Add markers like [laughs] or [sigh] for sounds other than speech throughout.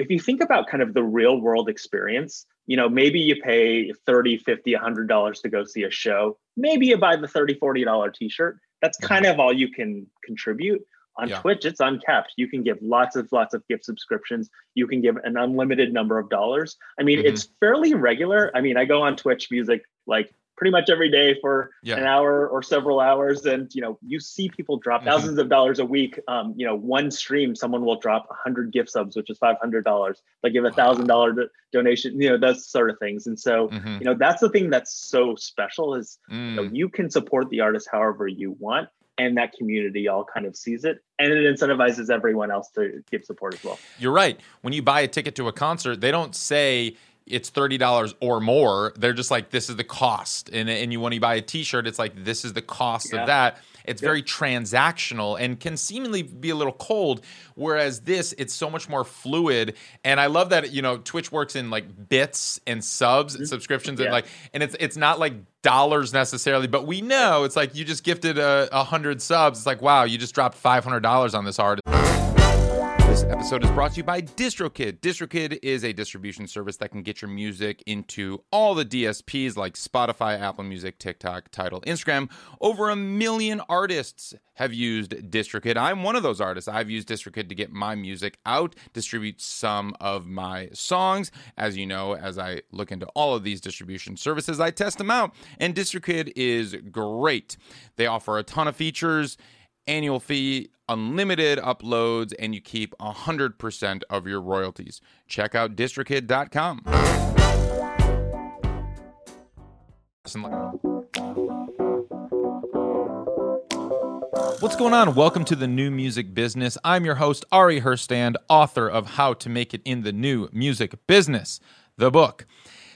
if you think about kind of the real world experience, you know, maybe you pay 30, 50, 100 dollars to go see a show. Maybe you buy the 30, 40 dollar t-shirt. That's kind of all you can contribute. On yeah. Twitch, it's uncapped. You can give lots of lots of gift subscriptions. You can give an unlimited number of dollars. I mean, mm-hmm. it's fairly regular. I mean, I go on Twitch music like pretty much every day for yeah. an hour or several hours and you know you see people drop 1000s mm-hmm. of dollars a week um, you know one stream someone will drop 100 gift subs which is $500 they give a thousand dollar donation you know those sort of things and so mm-hmm. you know that's the thing that's so special is mm. you, know, mm. you can support the artist however you want and that community all kind of sees it and it incentivizes everyone else to give support as well you're right when you buy a ticket to a concert they don't say it's $30 or more they're just like this is the cost and, and you when you buy a t-shirt it's like this is the cost yeah. of that it's very transactional and can seemingly be a little cold whereas this it's so much more fluid and i love that you know twitch works in like bits and subs and mm-hmm. subscriptions yeah. and like and it's it's not like dollars necessarily but we know it's like you just gifted a, a hundred subs it's like wow you just dropped $500 on this artist this episode is brought to you by DistroKid. DistroKid is a distribution service that can get your music into all the DSPs like Spotify, Apple Music, TikTok, Tidal, Instagram. Over a million artists have used DistroKid. I'm one of those artists. I've used DistroKid to get my music out, distribute some of my songs. As you know, as I look into all of these distribution services, I test them out. And DistroKid is great. They offer a ton of features annual fee, unlimited uploads, and you keep 100% of your royalties. Check out distrokid.com. What's going on? Welcome to the new music business. I'm your host, Ari Herstand, author of How to Make It in the New Music Business, the book.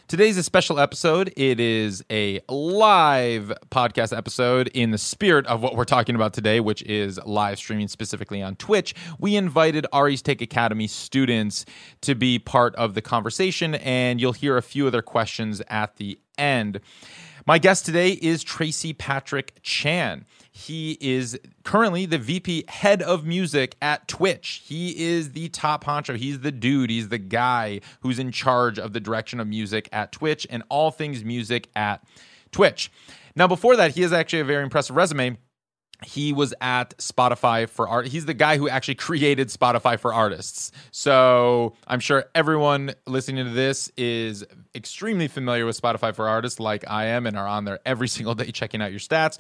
Today's a special episode. It is a live podcast episode in the spirit of what we're talking about today, which is live streaming specifically on Twitch. We invited Ari's Take Academy students to be part of the conversation, and you'll hear a few of their questions at the end. My guest today is Tracy Patrick Chan. He is currently the VP head of music at Twitch. He is the top honcho. He's the dude. He's the guy who's in charge of the direction of music at Twitch and all things music at Twitch. Now, before that, he has actually a very impressive resume he was at Spotify for art. He's the guy who actually created Spotify for artists. So I'm sure everyone listening to this is extremely familiar with Spotify for artists, like I am, and are on there every [laughs] single day checking out your stats.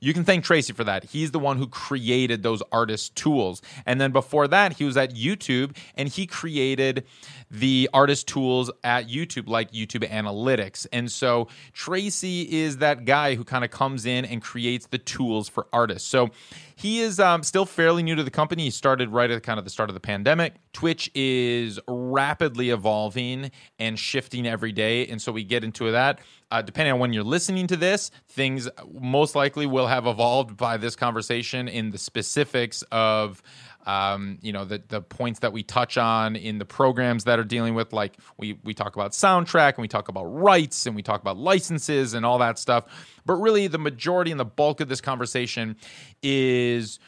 You can thank Tracy for that. He's the one who created those artist tools. And then before that, he was at YouTube and he created the artist tools at YouTube, like YouTube Analytics. And so Tracy is that guy who kind of comes in and creates the tools for artists. So he is um, still fairly new to the company. He started right at kind of the start of the pandemic. Twitch is rapidly evolving and shifting every day. And so we get into that. Uh, depending on when you're listening to this, things most likely will have evolved by this conversation in the specifics of um, you know the the points that we touch on in the programs that are dealing with like we we talk about soundtrack and we talk about rights and we talk about licenses and all that stuff. But really the majority and the bulk of this conversation is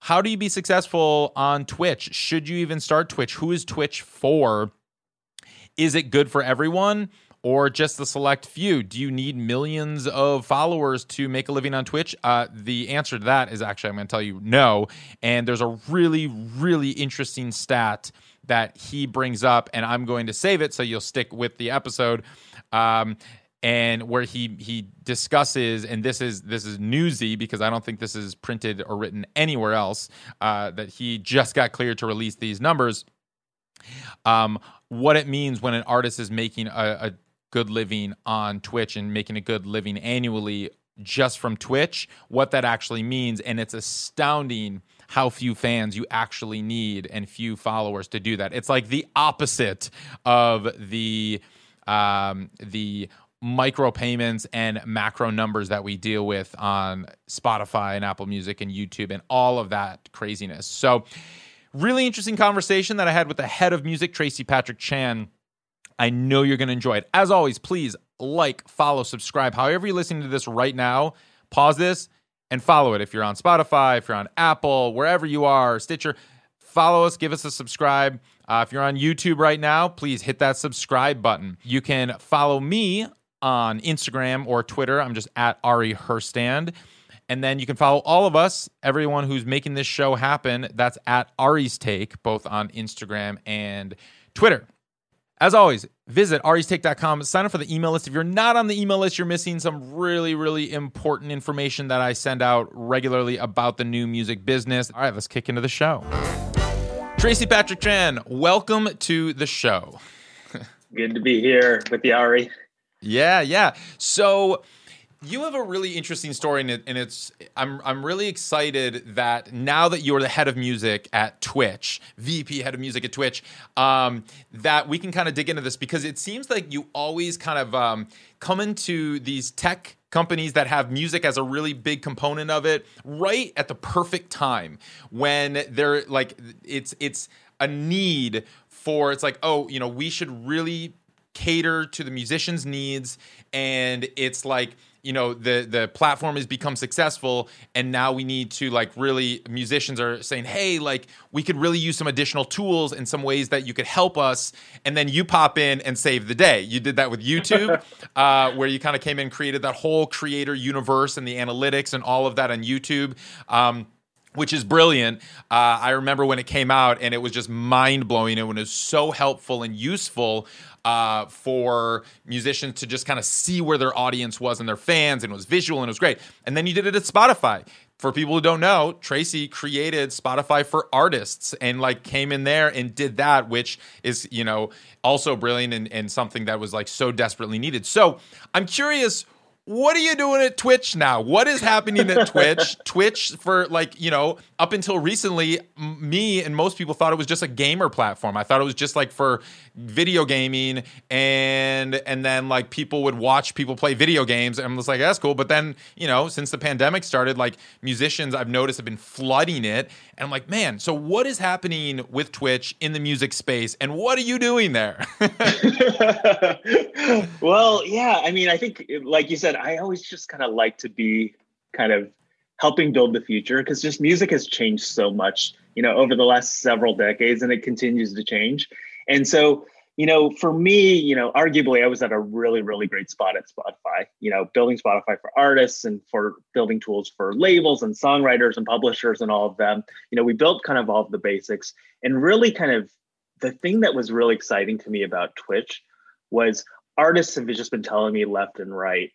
how do you be successful on Twitch? Should you even start Twitch? Who is Twitch for? Is it good for everyone or just the select few? Do you need millions of followers to make a living on Twitch? Uh, the answer to that is actually, I'm going to tell you no. And there's a really, really interesting stat that he brings up, and I'm going to save it so you'll stick with the episode. Um, and where he he discusses and this is this is newsy because I don't think this is printed or written anywhere else uh, that he just got cleared to release these numbers. Um, what it means when an artist is making a, a good living on Twitch and making a good living annually just from Twitch, what that actually means. And it's astounding how few fans you actually need and few followers to do that. It's like the opposite of the um, the micro payments and macro numbers that we deal with on Spotify and Apple Music and YouTube and all of that craziness. So, really interesting conversation that I had with the head of music, Tracy Patrick Chan I know you're going to enjoy it. As always, please like, follow, subscribe. However, you're listening to this right now, pause this and follow it. If you're on Spotify, if you're on Apple, wherever you are, Stitcher, follow us, give us a subscribe. Uh, if you're on YouTube right now, please hit that subscribe button. You can follow me on Instagram or Twitter. I'm just at Ari Herstand. And then you can follow all of us, everyone who's making this show happen. That's at Ari's Take, both on Instagram and Twitter. As always, visit aristake.com, sign up for the email list. If you're not on the email list, you're missing some really, really important information that I send out regularly about the new music business. All right, let's kick into the show. Tracy Patrick Chan, welcome to the show. Good to be here with you, Ari. Yeah, yeah. So, you have a really interesting story, and, it, and it's I'm I'm really excited that now that you're the head of music at Twitch, VP head of music at Twitch, um, that we can kind of dig into this because it seems like you always kind of um, come into these tech companies that have music as a really big component of it right at the perfect time when they're like it's it's a need for it's like oh you know we should really cater to the musicians needs and it's like you know the the platform has become successful and now we need to like really musicians are saying hey like we could really use some additional tools and some ways that you could help us. And then you pop in and save the day. You did that with youtube [laughs] uh, where you kind of came in and created that whole creator universe and the analytics and all of that on youtube. Um, which is brilliant. Uh, I remember when it came out and it was just mind blowing and it was so helpful and useful uh, for musicians to just kind of see where their audience was and their fans, and it was visual and it was great. And then you did it at Spotify. For people who don't know, Tracy created Spotify for artists and like came in there and did that, which is, you know, also brilliant and, and something that was like so desperately needed. So I'm curious what are you doing at Twitch now? What is happening at Twitch? [laughs] Twitch, for like, you know, up until recently, me and most people thought it was just a gamer platform. I thought it was just like for video gaming and and then like people would watch people play video games and I'm just like that's cool but then you know since the pandemic started like musicians I've noticed have been flooding it and I'm like man so what is happening with Twitch in the music space and what are you doing there [laughs] [laughs] well yeah I mean I think like you said I always just kind of like to be kind of helping build the future because just music has changed so much you know over the last several decades and it continues to change and so, you know, for me, you know, arguably I was at a really, really great spot at Spotify, you know, building Spotify for artists and for building tools for labels and songwriters and publishers and all of them. You know, we built kind of all of the basics and really kind of the thing that was really exciting to me about Twitch was artists have just been telling me left and right,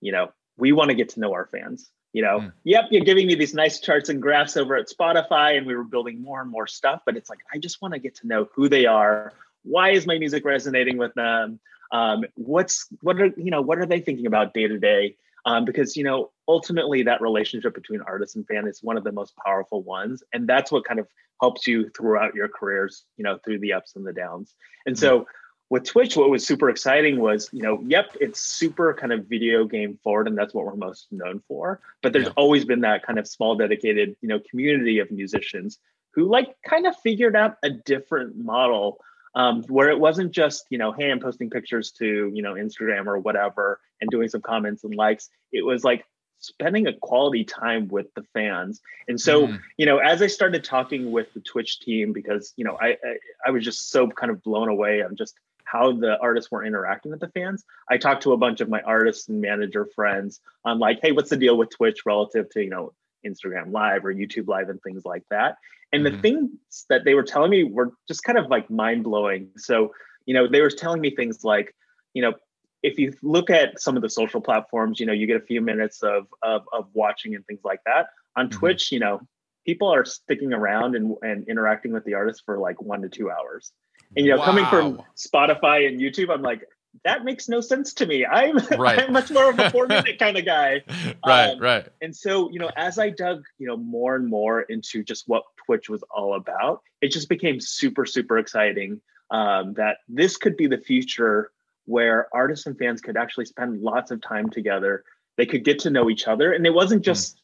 you know, we want to get to know our fans. You know, mm. yep, you're giving me these nice charts and graphs over at Spotify, and we were building more and more stuff. But it's like I just want to get to know who they are. Why is my music resonating with them? Um, what's what are you know what are they thinking about day to day? Um, because you know ultimately that relationship between artist and fan is one of the most powerful ones, and that's what kind of helps you throughout your careers. You know, through the ups and the downs. And mm. so with Twitch, what was super exciting was, you know, yep, it's super kind of video game forward, and that's what we're most known for. But there's yeah. always been that kind of small, dedicated, you know, community of musicians who like kind of figured out a different model um, where it wasn't just, you know, hey, I'm posting pictures to, you know, Instagram or whatever and doing some comments and likes. It was like spending a quality time with the fans. And so, mm. you know, as I started talking with the Twitch team, because, you know, I, I, I was just so kind of blown away. I'm just how the artists were interacting with the fans. I talked to a bunch of my artists and manager friends on like, hey, what's the deal with Twitch relative to, you know, Instagram Live or YouTube Live and things like that. And mm-hmm. the things that they were telling me were just kind of like mind blowing. So, you know, they were telling me things like, you know, if you look at some of the social platforms, you know, you get a few minutes of of, of watching and things like that. On mm-hmm. Twitch, you know, people are sticking around and, and interacting with the artists for like one to two hours. And you know, wow. coming from Spotify and YouTube, I'm like, that makes no sense to me. I'm [laughs] right. I'm much more of a four minute [laughs] kind of guy. right, um, right. And so, you know, as I dug, you know, more and more into just what Twitch was all about, it just became super, super exciting um, that this could be the future where artists and fans could actually spend lots of time together. They could get to know each other, and it wasn't just mm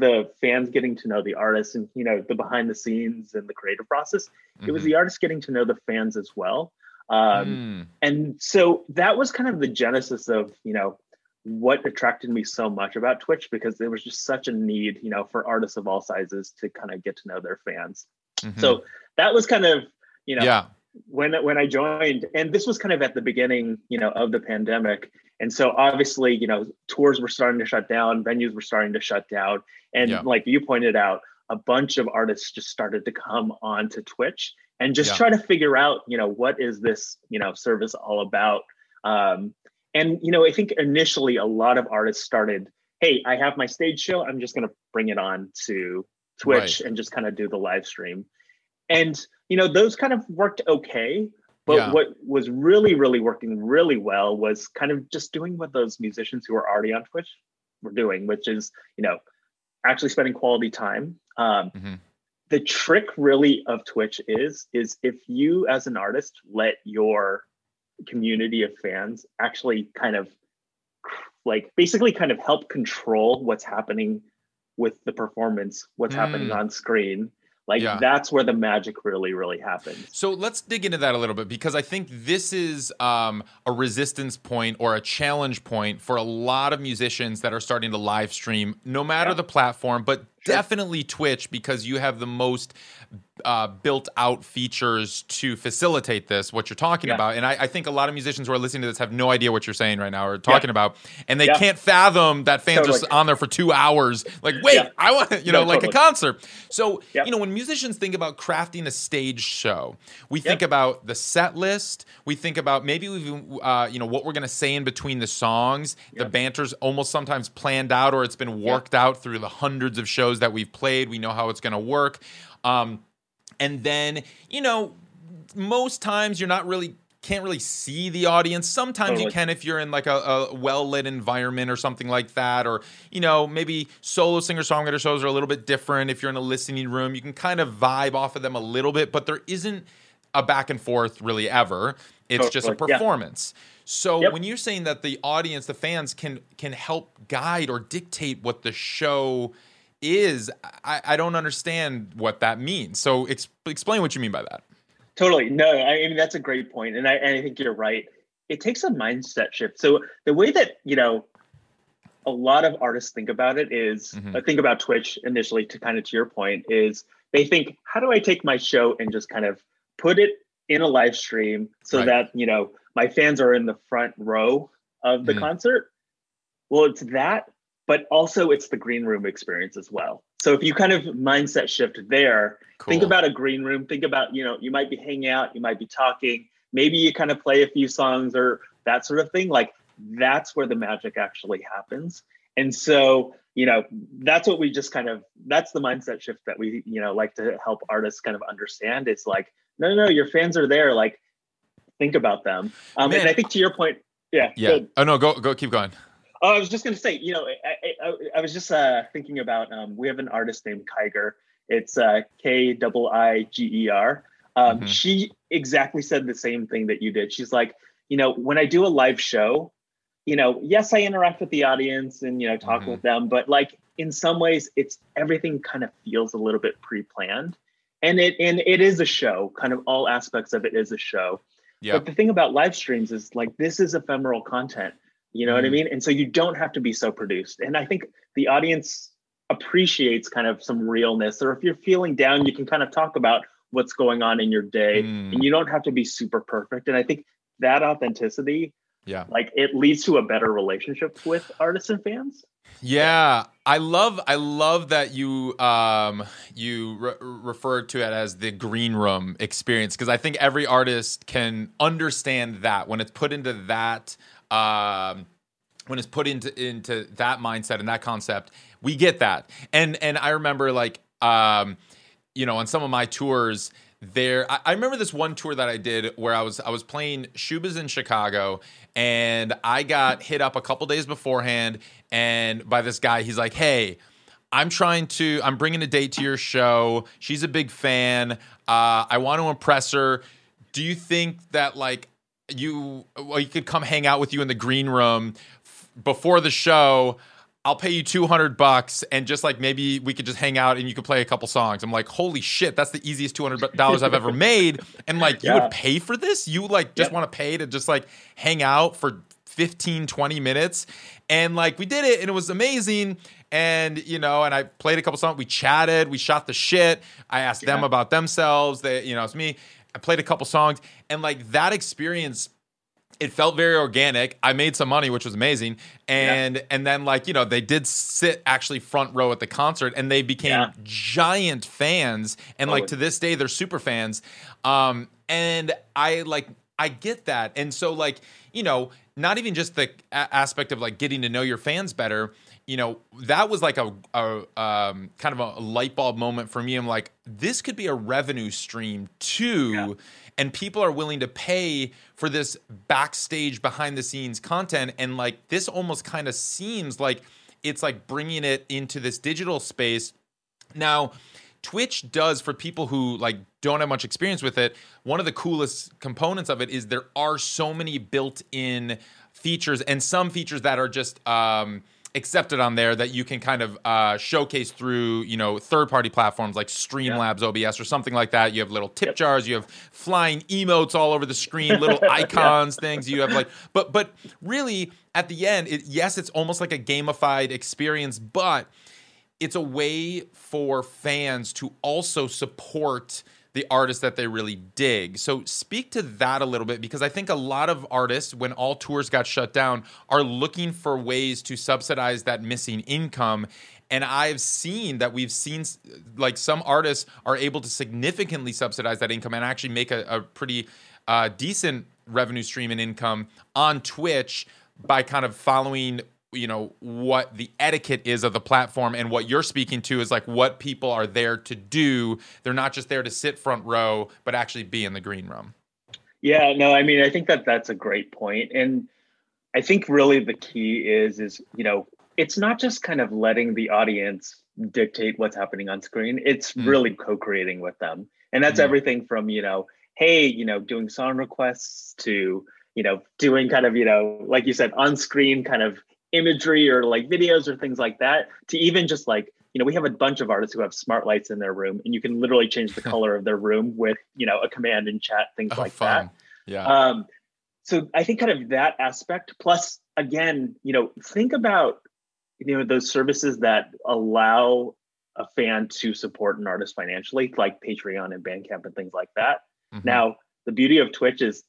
the fans getting to know the artists and you know the behind the scenes and the creative process mm-hmm. it was the mm-hmm. artists getting to know the fans as well um, mm. and so that was kind of the genesis of you know what attracted me so much about twitch because there was just such a need you know for artists of all sizes to kind of get to know their fans mm-hmm. so that was kind of you know yeah when when I joined, and this was kind of at the beginning, you know, of the pandemic, and so obviously, you know, tours were starting to shut down, venues were starting to shut down, and yeah. like you pointed out, a bunch of artists just started to come onto Twitch and just yeah. try to figure out, you know, what is this, you know, service all about. Um, and you know, I think initially a lot of artists started, hey, I have my stage show, I'm just going to bring it on to Twitch right. and just kind of do the live stream. And you know, those kind of worked okay. But yeah. what was really, really working really well was kind of just doing what those musicians who are already on Twitch were doing, which is, you know, actually spending quality time. Um, mm-hmm. The trick really of Twitch is, is if you as an artist let your community of fans actually kind of like basically kind of help control what's happening with the performance, what's mm. happening on screen, like yeah. that's where the magic really, really happens. So let's dig into that a little bit because I think this is um, a resistance point or a challenge point for a lot of musicians that are starting to live stream, no matter yeah. the platform, but Sure. Definitely Twitch because you have the most uh, built out features to facilitate this, what you're talking yeah. about. And I, I, think a lot of musicians who are listening to this have no idea what you're saying right now or talking yeah. about. And they yeah. can't fathom that fans totally. are on there for two hours. Like, wait, I want, you know, no, like totally. a concert. So, you know, when musicians think about crafting a stage show, we think about the set list. We think about maybe we've, uh, you know, what we're going to say in between the songs. The banter's almost sometimes planned out or it's been worked out through the hundreds of shows shows that we've played. We know how it's going to work. Um, and then, you know, most times you're not really can't really see the audience. Sometimes totally. you can if you're in like a, a well lit environment or something like that, or you know maybe solo singer songwriter shows are a little bit different. If you're in a listening room, you can kind of vibe off of them a little bit, but there isn't a back and forth really ever. It's totally. just a performance. Yeah. So yep. when you're saying that the audience, the fans can can help guide or dictate what the show is, I, I don't understand what that means. So ex- explain what you mean by that. Totally. No, I mean that's a great point, and I and I think you're right. It takes a mindset shift. So the way that you know a lot of artists think about it is, mm-hmm. think about Twitch initially to kind of to your point is they think how do I take my show and just kind of put it in a live stream so right. that you know my fans are in the front row of the mm-hmm. concert. Well, it's that but also it's the green room experience as well. So if you kind of mindset shift there, cool. think about a green room, think about, you know, you might be hanging out, you might be talking, maybe you kind of play a few songs or that sort of thing. Like that's where the magic actually happens. And so, you know, that's what we just kind of that's the mindset shift that we, you know, like to help artists kind of understand. It's like, no, no, no, your fans are there. Like, think about them. Um, and I think to your point, yeah. Yeah. Good. Oh no, go go keep going. Oh, I was just going to say, you know, I, I, I was just uh, thinking about um, we have an artist named Kiger. It's uh, K double I G E R. Um, mm-hmm. She exactly said the same thing that you did. She's like, you know, when I do a live show, you know, yes, I interact with the audience and you know talk mm-hmm. with them, but like in some ways, it's everything kind of feels a little bit pre-planned, and it and it is a show. Kind of all aspects of it is a show. Yep. But the thing about live streams is like this is ephemeral content you know what I mm. mean? And so you don't have to be so produced. And I think the audience appreciates kind of some realness. Or if you're feeling down, you can kind of talk about what's going on in your day mm. and you don't have to be super perfect. And I think that authenticity, yeah, like it leads to a better relationship with artists and fans. Yeah, I love I love that you um you re- referred to it as the green room experience because I think every artist can understand that when it's put into that um, when it's put into into that mindset and that concept, we get that. And and I remember like um, you know, on some of my tours, there I, I, remember this one tour that I did where I was I was playing Schubas in Chicago and I got hit up a couple days beforehand and by this guy he's like, "Hey, I'm trying to I'm bringing a date to your show. She's a big fan. Uh, I want to impress her. Do you think that like you well, you could come hang out with you in the green room f- before the show. I'll pay you 200 bucks and just like maybe we could just hang out and you could play a couple songs. I'm like, holy shit, that's the easiest $200 I've ever made. And like, yeah. you would pay for this? You like just yep. want to pay to just like hang out for 15, 20 minutes. And like, we did it and it was amazing. And, you know, and I played a couple songs. We chatted, we shot the shit. I asked yeah. them about themselves. They, you know, it's me I played a couple songs, and like that experience it felt very organic. I made some money, which was amazing. And yeah. and then like, you know, they did sit actually front row at the concert and they became yeah. giant fans. And like to this day they're super fans. Um and I like I get that. And so like, you know, not even just the a- aspect of like getting to know your fans better, you know, that was like a, a um, kind of a light bulb moment for me. I'm like, this could be a revenue stream too. Yeah and people are willing to pay for this backstage behind the scenes content and like this almost kind of seems like it's like bringing it into this digital space now Twitch does for people who like don't have much experience with it. One of the coolest components of it is there are so many built-in features and some features that are just um, accepted on there that you can kind of uh, showcase through you know third party platforms like streamlabs yeah. obs or something like that you have little tip yep. jars you have flying emotes all over the screen little [laughs] icons yeah. things you have like but but really at the end it, yes it's almost like a gamified experience but it's a way for fans to also support the artists that they really dig. So speak to that a little bit because I think a lot of artists, when all tours got shut down, are looking for ways to subsidize that missing income. And I've seen that we've seen like some artists are able to significantly subsidize that income and actually make a, a pretty uh, decent revenue stream and income on Twitch by kind of following you know what the etiquette is of the platform and what you're speaking to is like what people are there to do. They're not just there to sit front row but actually be in the green room. Yeah no i mean i think that that's a great point. And i think really the key is is you know it's not just kind of letting the audience dictate what's happening on screen. It's mm. really co-creating with them. And that's mm. everything from you know hey you know doing song requests to you know doing kind of you know like you said on screen kind of imagery or like videos or things like that to even just like you know we have a bunch of artists who have smart lights in their room and you can literally change the [laughs] color of their room with you know a command in chat things oh, like fun. that yeah um so i think kind of that aspect plus again you know think about you know those services that allow a fan to support an artist financially like patreon and bandcamp and things like that mm-hmm. now the beauty of twitch is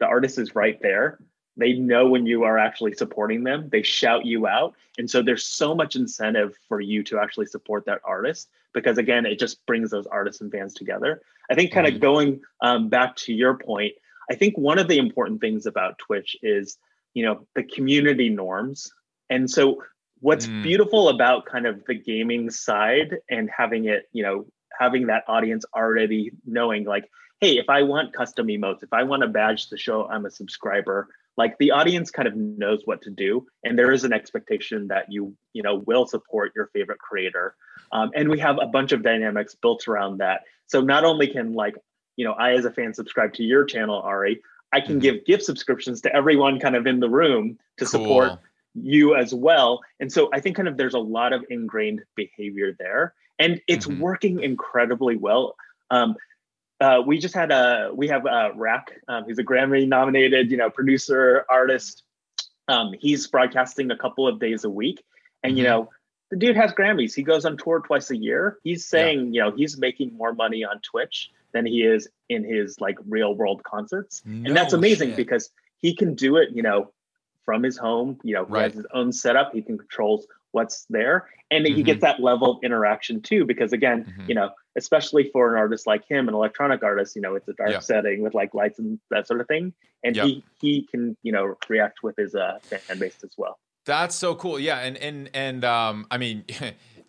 the artist is right there they know when you are actually supporting them they shout you out and so there's so much incentive for you to actually support that artist because again it just brings those artists and fans together i think kind mm-hmm. of going um, back to your point i think one of the important things about twitch is you know the community norms and so what's mm. beautiful about kind of the gaming side and having it you know having that audience already knowing like hey if i want custom emotes if i want a badge to show i'm a subscriber like the audience kind of knows what to do and there is an expectation that you you know will support your favorite creator um, and we have a bunch of dynamics built around that so not only can like you know i as a fan subscribe to your channel ari i can mm-hmm. give gift subscriptions to everyone kind of in the room to cool. support you as well and so i think kind of there's a lot of ingrained behavior there and it's mm-hmm. working incredibly well um, uh, we just had a we have uh, RAC. Um, he's a Grammy nominated, you know, producer artist. Um, he's broadcasting a couple of days a week, and mm-hmm. you know, the dude has Grammys. He goes on tour twice a year. He's saying, yeah. you know, he's making more money on Twitch than he is in his like real world concerts, no and that's amazing shit. because he can do it, you know, from his home. You know, right. he has his own setup. He can controls what's there, and mm-hmm. he gets that level of interaction too. Because again, mm-hmm. you know, especially for an artist like him, an electronic artist, you know, it's a dark yeah. setting with like lights and that sort of thing. And he he can, you know, react with his uh, fan base as well. That's so cool. Yeah, and and and um, I mean. [laughs]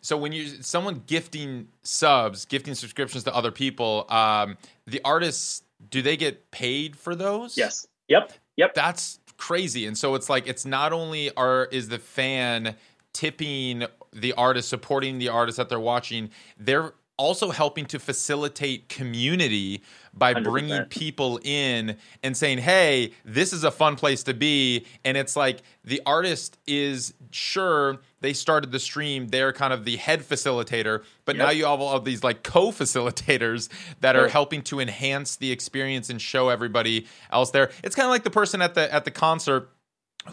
so when you someone gifting subs, gifting subscriptions to other people, um, the artists do they get paid for those? Yes. Yep. Yep. That's crazy. And so it's like it's not only are is the fan tipping the artist, supporting the artist that they're watching, they're also helping to facilitate community by 100%. bringing people in and saying, "Hey, this is a fun place to be." And it's like the artist is sure they started the stream, they're kind of the head facilitator, but yep. now you have all of these like co-facilitators that are helping to enhance the experience and show everybody else there. It's kind of like the person at the at the concert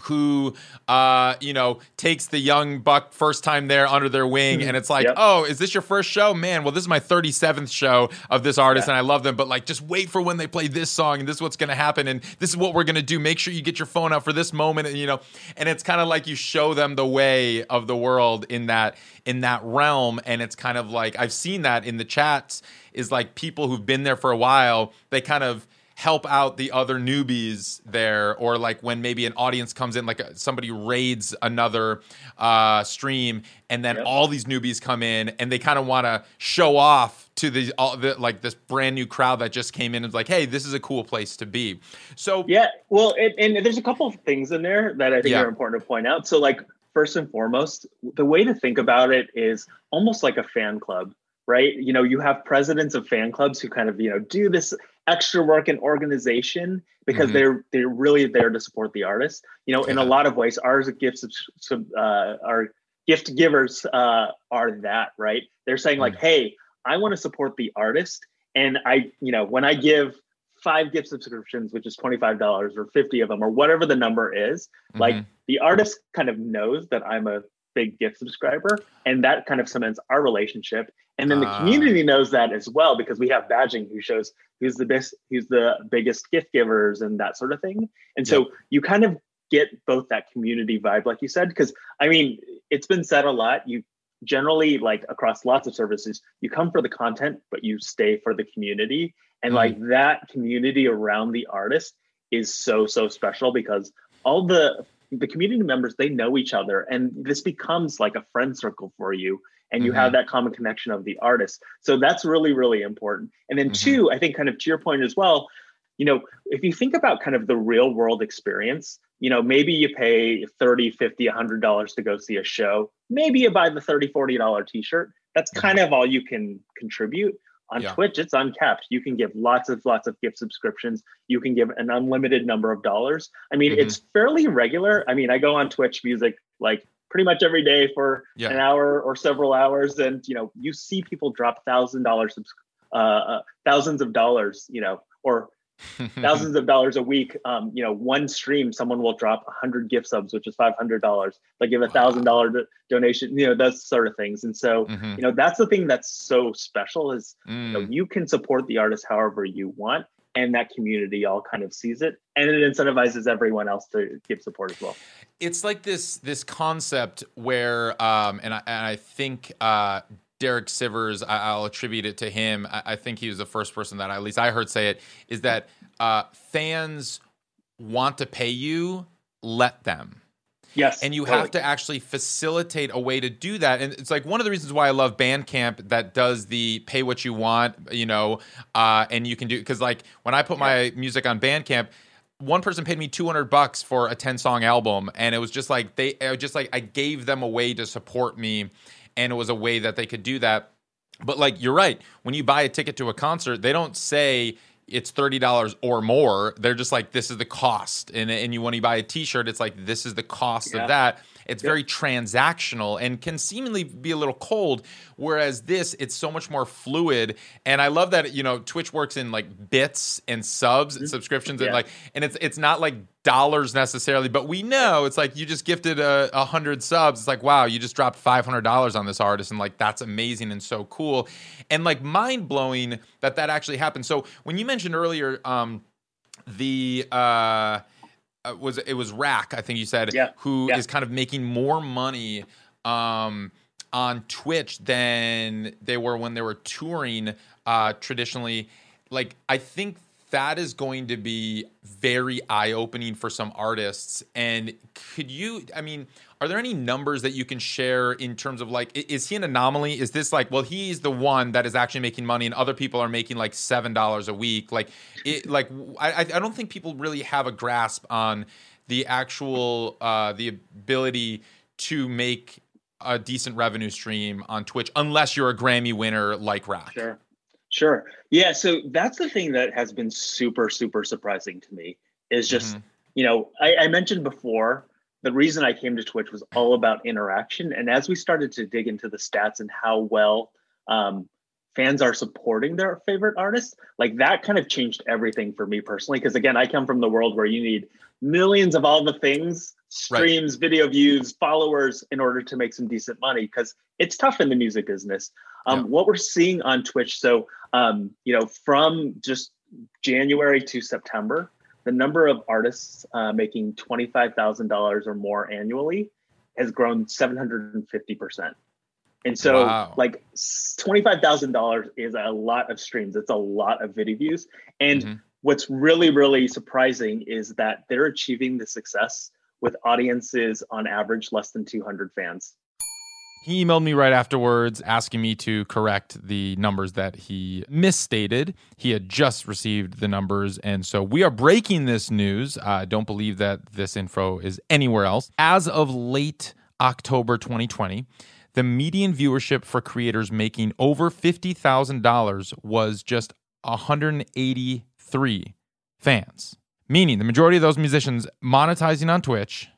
who uh you know takes the young buck first time there under their wing Mhm. and it's like Yep. oh is this your first show man well this is my 37th show of this artist Yeah. and i love them but like just wait for when they play this song and this is what's going to happen and this is what we're going to do make sure you get your phone out for this moment and you know and it's kind of like you show them the way of the world in that in that realm and it's kind of like i've seen that in the chats is like people who've been there for a while they kind of help out the other newbies there or like when maybe an audience comes in like uh, somebody raids another uh stream and then Yep. all these newbies come in and they kind of want to show off to the all the like this brand new crowd that just came in and like hey this is a cool place to be so Yeah, well, and, and there's a couple of things in there that I think Yeah. are important to point out. So, like, first and foremost, the way to think about it is almost like a fan club, right? You know, you have presidents of fan clubs who kind of, you know, do this extra work in organization because Mhm. they're they're really there to support the artist. You know, in a lot of ways, ours gifts sub- uh, our gift givers uh, are that, right? They're saying like, hey, I want to support the artist, and I, you know, when I give five gift subscriptions, which is $25 or 50 of them or whatever the number is, like Mhm. the artist kind of knows that I'm a big gift subscriber and that kind of cements our relationship. And then the Ah. community knows that as well because we have badging who shows who's the best, who's the biggest gift givers and that sort of thing. And so you kind of get both that community vibe, like you said, because I mean, it's been said a lot. You generally like across lots of services, you come for the content, but you stay for the community. And Mhm. like that community around the artist is so, so special because all the the community members they know each other and this becomes like a friend circle for you and you Mhm. have that common connection of the artist. So that's really really important. And then Mhm. two i think kind of to your point as well you know if you think about kind of the real world experience you know maybe you pay 30 50 100 dollars to go see a show. Maybe you buy the 30 40 dollar t-shirt. That's kind of all you can contribute. On Yeah. twitch it's uncapped. You can give lots of lots of gift subscriptions. You can give an unlimited number of dollars. I mean Mhm. it's fairly regular. I mean i go on twitch music like pretty much every day for Yeah. an hour or several hours and you know you see people drop thousand dollars uh, uh thousands of dollars you know or [laughs] thousands of dollars a week. Um, you know, one stream, someone will drop a hundred gift subs, which is five hundred dollars. They give a thousand dollar donation. You know, those sort of things. And so, Mhm. you know, that's the thing that's so special is you know Mm. you can support the artist however you want, and that community all kind of sees it, and it incentivizes everyone else to give support as well. It's like this this concept where um and I, and I think uh Derek Sivers, I, I'll attribute it to him. I, I think he was the first person that I, at least I heard say it. Is that uh, fans want to pay you? Let them. Yes, and you totally. have to actually facilitate a way to do that and it's like one of the reasons why i love bandcamp that does the pay what you want you know uh, and you can do because like when i put my music on bandcamp one person paid me 200 bucks for a 10 song album and it was just like they was just like i gave them a way to support me and it was a way that they could do that. But like you're right. When you buy a ticket to a concert they don't say it's thirty dollars or more. They're just like this is the cost, and and you when you buy a T-shirt, it's like this is the cost Yeah. of that. It's very transactional and can seemingly be a little cold. Whereas this, it's so much more fluid. And I love that you know Twitch works in like bits and subs and mm-hmm. subscriptions and like, and it's it's not like dollars necessarily, but we know it's like you just gifted a, a hundred subs. It's like wow, you just dropped five hundred dollars on this artist, and like that's amazing and so cool, and like mind blowing that that actually happened. So when you mentioned earlier, um, the uh uh, was it was RAC, I think you said, Yeah. who is Yeah. kind of making more money um, on Twitch than they were when they were touring uh, traditionally. Like, I think that is going to be very eye opening for some artists. And could you, I mean, are there any numbers that you can share in terms of like, is he an anomaly? Is this like, well, he's the one that is actually making money and other people are making like $7 a week? Like, it, like, I, I don't think people really have a grasp on the actual, uh, the ability to make a decent revenue stream on Twitch unless you're a Grammy winner like RAC. Sure. Sure. Yeah. So that's the thing that has been super, super surprising to me is just, Mhm. you know, I, I mentioned before the reason I came to Twitch was all about interaction. And as we started to dig into the stats and how well um, fans are supporting their favorite artists, like that kind of changed everything for me personally. Because again, I come from the world where you need millions of all the things streams, right. video views, followers in order to make some decent money because it's tough in the music business. Um, yeah. What we're seeing on Twitch, so um, you know, from just January to September, the number of artists uh, making twenty five thousand dollars or more annually has grown seven hundred and fifty percent. And so, wow. like twenty-five thousand dollars is a lot of streams. It's a lot of video views. And mm-hmm. what's really, really surprising is that they're achieving the success with audiences on average less than two hundred fans. He emailed me right afterwards asking me to correct the numbers that he misstated. He had just received the numbers. And so we are breaking this news. I don't believe that this info is anywhere else. As of late October 2020, the median viewership for creators making over $50,000 was just 183 fans. Meaning the majority of those musicians monetizing on Twitch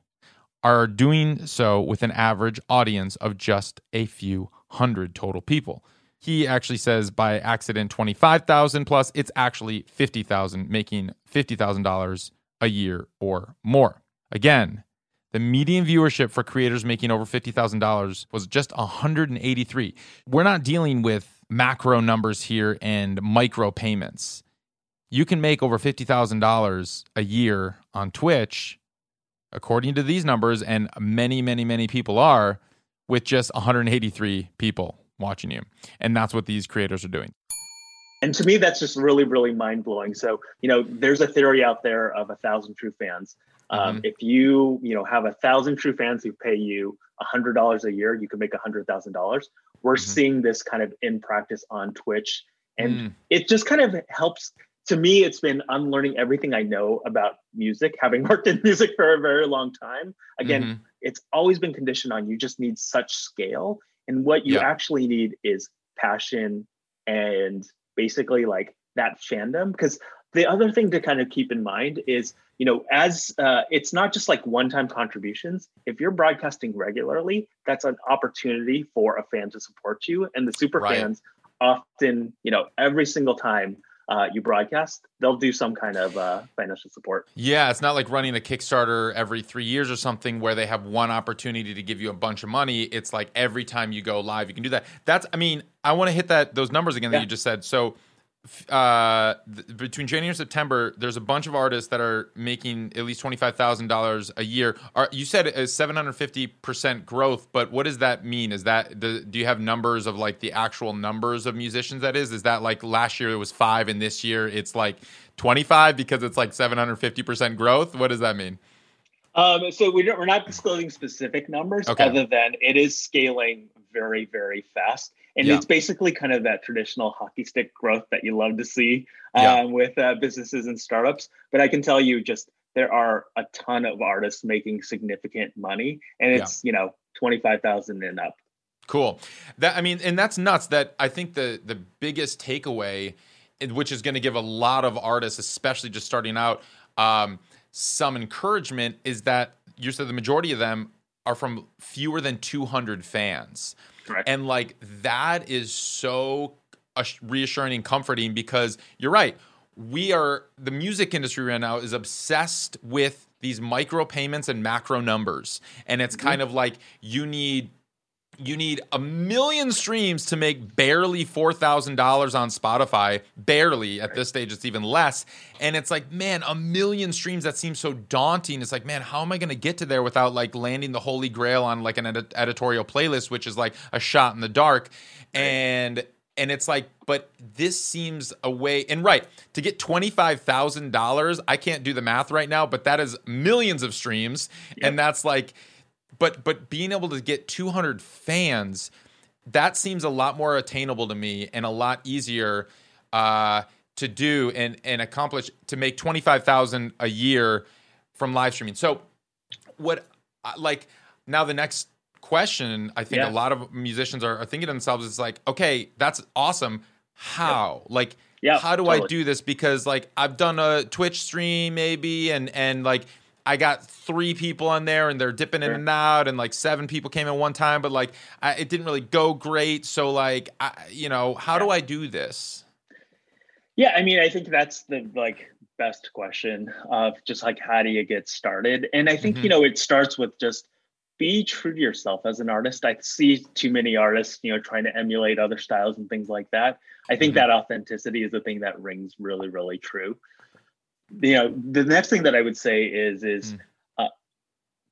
are doing so with an average audience of just a few hundred total people. He actually says by accident 25,000 plus, it's actually 50,000, making $50,000 a year or more. Again, the median viewership for creators making over $50,000 was just 183. We're not dealing with macro numbers here and micro payments. You can make over $50,000 a year on Twitch according to these numbers, and many, many, many people are, with just 183 people watching you. And that's what these creators are doing. And to me, that's just really, really mind blowing. So, you know, there's a theory out there of a thousand true fans. Um, mm-hmm. If you, you know, have a thousand true fans who pay you a hundred dollars a year, you can make a hundred thousand dollars. We're mm-hmm. seeing this kind of in practice on Twitch, and mm. it just kind of helps to me, it's been unlearning everything I know about music, having [laughs] worked in music for a very long time. Again, mm-hmm. it's always been conditioned on you just need such scale. And what you yeah. actually need is passion and basically like that fandom. Because the other thing to kind of keep in mind is, you know, as uh, it's not just like one time contributions. If you're broadcasting regularly, that's an opportunity for a fan to support you. And the super right. fans often, you know, every single time uh, you broadcast, they'll do some kind of uh, financial support. Yeah, it's not like running a Kickstarter every three years or something where they have one opportunity to give you a bunch of money. It's like every time you go live, you can do that. That's, I mean, I want to hit that those numbers again that you just said. So uh, th- between January and September, there's a bunch of artists that are making at least twenty five thousand dollars a year. Are, you said it's seven hundred fifty percent growth, but what does that mean? Is that the, do you have numbers of like the actual numbers of musicians? That is, is that like last year it was five, and this year it's like twenty five because it's like seven hundred fifty percent growth? What does that mean? Um, so we are not disclosing specific numbers, okay. other than it is scaling very, very fast. And yeah. it's basically kind of that traditional hockey stick growth that you love to see uh, yeah. with uh, businesses and startups. But I can tell you, just there are a ton of artists making significant money, and it's yeah. you know twenty five thousand and up. Cool. That I mean, and that's nuts. That I think the the biggest takeaway, which is going to give a lot of artists, especially just starting out, um, some encouragement, is that you said the majority of them are from fewer than 200 fans. Correct. And like that is so reassuring and comforting because you're right. We are the music industry right now is obsessed with these micro payments and macro numbers. And it's mm-hmm. kind of like you need you need a million streams to make barely $4,000 on Spotify. Barely. At this stage, it's even less. And it's like, man, a million streams, that seems so daunting. It's like, man, how am I going to get to there without like landing the holy grail on like an ed- editorial playlist, which is like a shot in the dark? And and it's like but this seems a way and right to get $25000 i can't do the math right now but that is millions of streams yep. and that's like but but being able to get 200 fans that seems a lot more attainable to me and a lot easier uh, to do and and accomplish to make 25,000 a year from live streaming. So what like now the next question I think yeah. a lot of musicians are, are, thinking to themselves is like okay that's awesome how yep. like yeah, how do totally. I do this because like I've done a Twitch stream maybe and and like I got three people on there and they're dipping in and out, and like seven people came in one time, but like I, it didn't really go great. So like, I, you know, how do I do this? Yeah, I mean, I think that's the like best question of just like how do you get started? And I think mm-hmm. you know it starts with just be true to yourself as an artist. I see too many artists, you know, trying to emulate other styles and things like that. I think mm-hmm. that authenticity is the thing that rings really, really true. You know, the next thing that I would say is is mm. uh,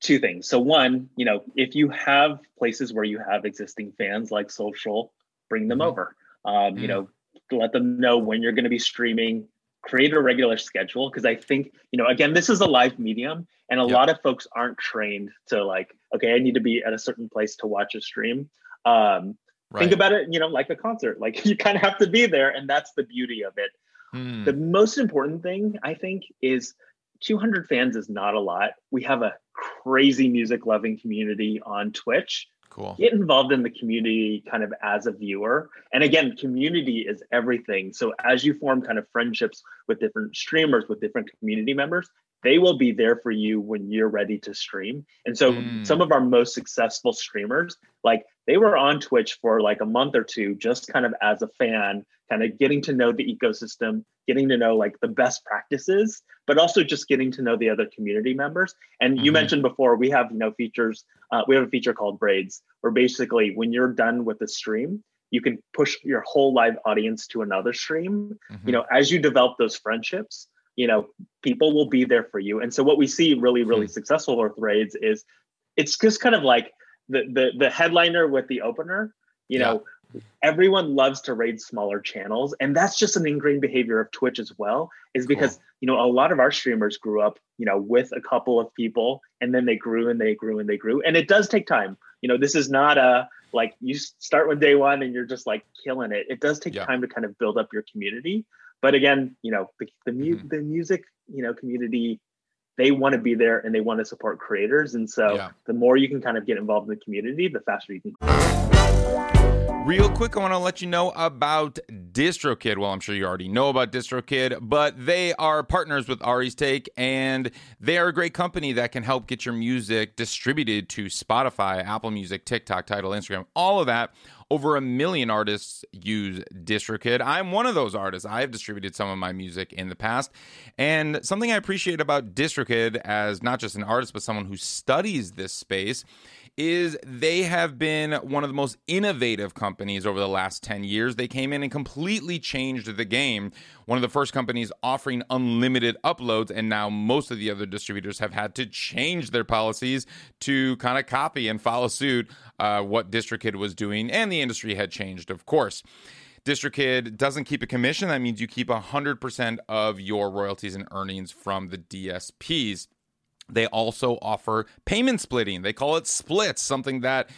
two things. So one, you know, if you have places where you have existing fans like social, bring them mm-hmm. over. Um, mm. You know, let them know when you're going to be streaming. Create a regular schedule because I think you know, again, this is a live medium, and a lot of folks aren't trained to like, okay, I need to be at a certain place to watch a stream. Um, right. Think about it, you know, like a concert. Like [laughs] you kind of have to be there, and that's the beauty of it. Hmm. The most important thing I think is 200 fans is not a lot. We have a crazy music loving community on Twitch. Cool. Get involved in the community kind of as a viewer. And again, community is everything. So as you form kind of friendships with different streamers, with different community members, they will be there for you when you're ready to stream. And so mm. some of our most successful streamers, like they were on Twitch for like a month or two, just kind of as a fan, kind of getting to know the ecosystem, getting to know like the best practices, but also just getting to know the other community members. And mm-hmm. you mentioned before, we have, you know, features, uh, we have a feature called Raids, where basically when you're done with the stream, you can push your whole live audience to another stream. Mm-hmm. You know, as you develop those friendships, you know people will be there for you and so what we see really really mm-hmm. successful with raids is it's just kind of like the the, the headliner with the opener you yeah. know everyone loves to raid smaller channels and that's just an ingrained behavior of twitch as well is because cool. you know a lot of our streamers grew up you know with a couple of people and then they grew and they grew and they grew and it does take time you know this is not a like you start with day one and you're just like killing it it does take yeah. time to kind of build up your community but again, you know, the the, mu- mm-hmm. the music, you know, community, they want to be there and they want to support creators. And so yeah. the more you can kind of get involved in the community, the faster you can. Real quick, I want to let you know about DistroKid. Well, I'm sure you already know about DistroKid, but they are partners with Ari's Take, and they are a great company that can help get your music distributed to Spotify, Apple Music, TikTok, Tidal, Instagram, all of that over a million artists use DistroKid. I'm one of those artists. I have distributed some of my music in the past. And something I appreciate about DistroKid as not just an artist, but someone who studies this space is they have been one of the most innovative companies over the last 10 years. They came in and completely changed the game. One of the first companies offering unlimited uploads, and now most of the other distributors have had to change their policies to kind of copy and follow suit uh, what DistroKid was doing, and the industry had changed, of course. DistroKid doesn't keep a commission. That means you keep 100% of your royalties and earnings from the DSPs. They also offer payment splitting. They call it splits, something that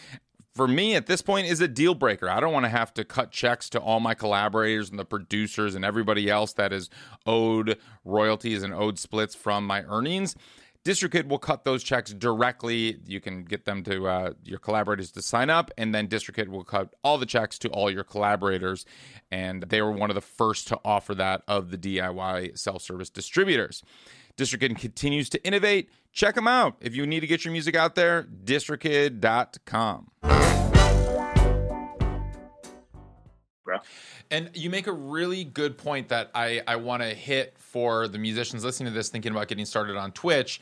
for me at this point is a deal breaker. I don't want to have to cut checks to all my collaborators and the producers and everybody else that is owed royalties and owed splits from my earnings. DistroKid will cut those checks directly. You can get them to uh, your collaborators to sign up, and then DistroKid will cut all the checks to all your collaborators. And they were one of the first to offer that of the DIY self service distributors. DistroKid continues to innovate. Check them out. If you need to get your music out there, distrokid.com. And you make a really good point that I, I want to hit for the musicians listening to this, thinking about getting started on Twitch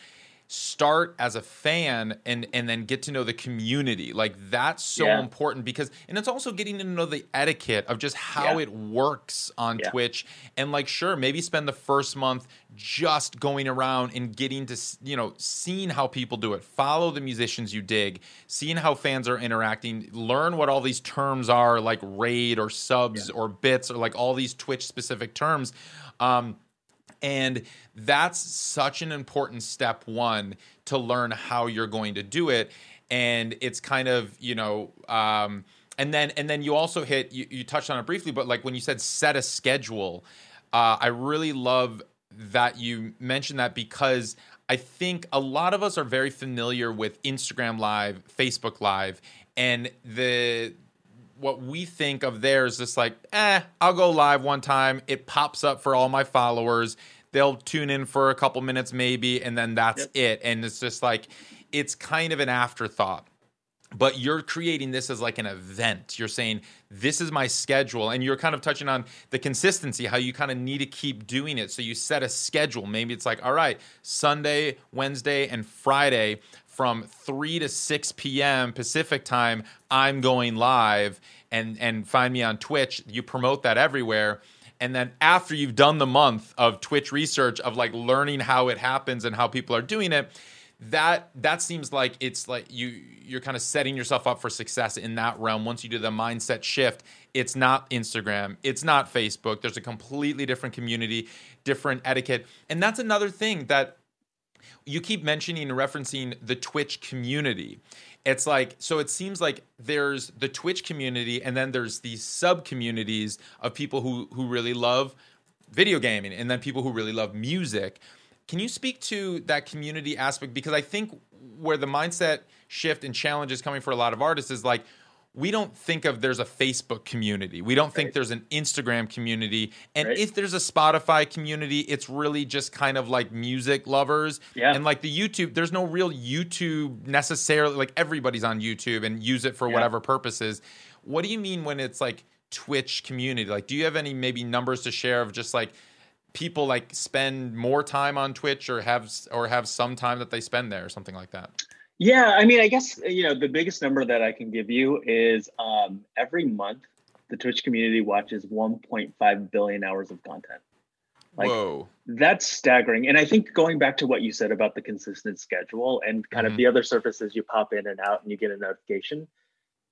start as a fan and and then get to know the community like that's so yeah. important because and it's also getting to know the etiquette of just how yeah. it works on yeah. twitch and like sure maybe spend the first month just going around and getting to you know seeing how people do it follow the musicians you dig seeing how fans are interacting learn what all these terms are like raid or subs or bits or like all these twitch specific terms um and that's such an important step one to learn how you're going to do it. And it's kind of, you know, um, and then and then you also hit you, you touched on it briefly, but like when you said set a schedule, uh, I really love that you mentioned that because I think a lot of us are very familiar with Instagram Live, Facebook Live, and the what we think of there is just like, eh, I'll go live one time. It pops up for all my followers. They'll tune in for a couple minutes maybe, and then that's yep. it. And it's just like it's kind of an afterthought but you're creating this as like an event. You're saying, this is my schedule. And you're kind of touching on the consistency, how you kind of need to keep doing it. So you set a schedule. Maybe it's like, all right, Sunday, Wednesday, and Friday from 3 to 6 p.m. Pacific time, I'm going live and, and find me on Twitch. You promote that everywhere. And then after you've done the month of Twitch research of like learning how it happens and how people are doing it, that that seems like it's like you you're kind of setting yourself up for success in that realm. Once you do the mindset shift it's not instagram it's not facebook. There's a completely different community different etiquette. And that's another thing that you keep mentioning and referencing the twitch community it's like so it seems like there's the twitch community and then there's these sub communities of people who who really love video gaming and then people who really love music can you speak to that community aspect? Because I think where the mindset shift and challenge is coming for a lot of artists is like, we don't think of there's a Facebook community. We don't think there's an Instagram community. And right. if there's a Spotify community, it's really just kind of like music lovers. Yeah. And like the YouTube, there's no real YouTube necessarily. Like everybody's on YouTube and use it for yeah. whatever purposes. What do you mean when it's like Twitch community? Like, do you have any maybe numbers to share of just like people like spend more time on Twitch or have or have some time that they spend there or something like that? Yeah, I mean, I guess you know the biggest number that I can give you is um, every month the Twitch community watches 1.5 billion hours of content. Like, Whoa, that's staggering. And I think going back to what you said about the consistent schedule and kind mm-hmm. of the other surfaces you pop in and out and you get a notification,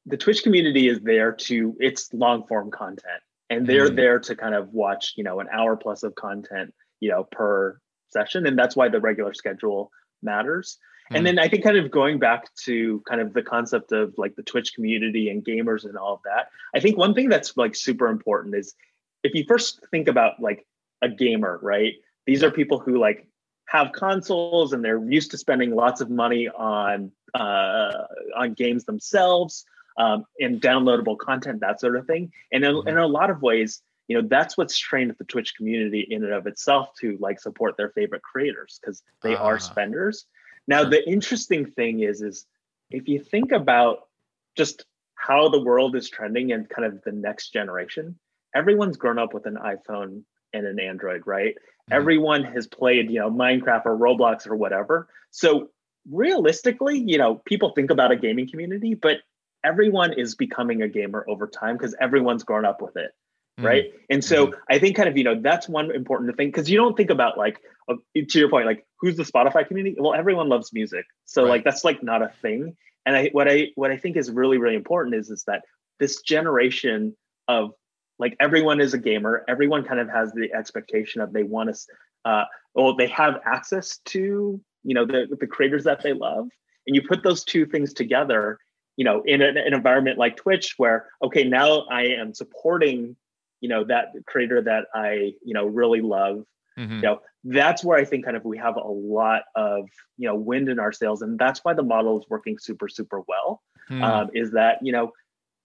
the Twitch community is there to it's long form content and they're mm. there to kind of watch you know an hour plus of content you know per session and that's why the regular schedule matters mm. and then i think kind of going back to kind of the concept of like the twitch community and gamers and all of that i think one thing that's like super important is if you first think about like a gamer right these are people who like have consoles and they're used to spending lots of money on uh, on games themselves um, and downloadable content, that sort of thing. And in, mm-hmm. in a lot of ways, you know, that's what's trained the Twitch community in and of itself to like support their favorite creators because they uh, are ah. spenders. Now, the interesting thing is, is if you think about just how the world is trending and kind of the next generation, everyone's grown up with an iPhone and an Android, right? Mm-hmm. Everyone has played, you know, Minecraft or Roblox or whatever. So realistically, you know, people think about a gaming community, but everyone is becoming a gamer over time because everyone's grown up with it mm-hmm. right and so mm-hmm. i think kind of you know that's one important thing because you don't think about like uh, to your point like who's the spotify community well everyone loves music so right. like that's like not a thing and i what i what i think is really really important is is that this generation of like everyone is a gamer everyone kind of has the expectation of they want to uh well they have access to you know the the creators that they love and you put those two things together you know in an, an environment like twitch where okay now i am supporting you know that creator that i you know really love mm-hmm. you know that's where i think kind of we have a lot of you know wind in our sails and that's why the model is working super super well mm. um, is that you know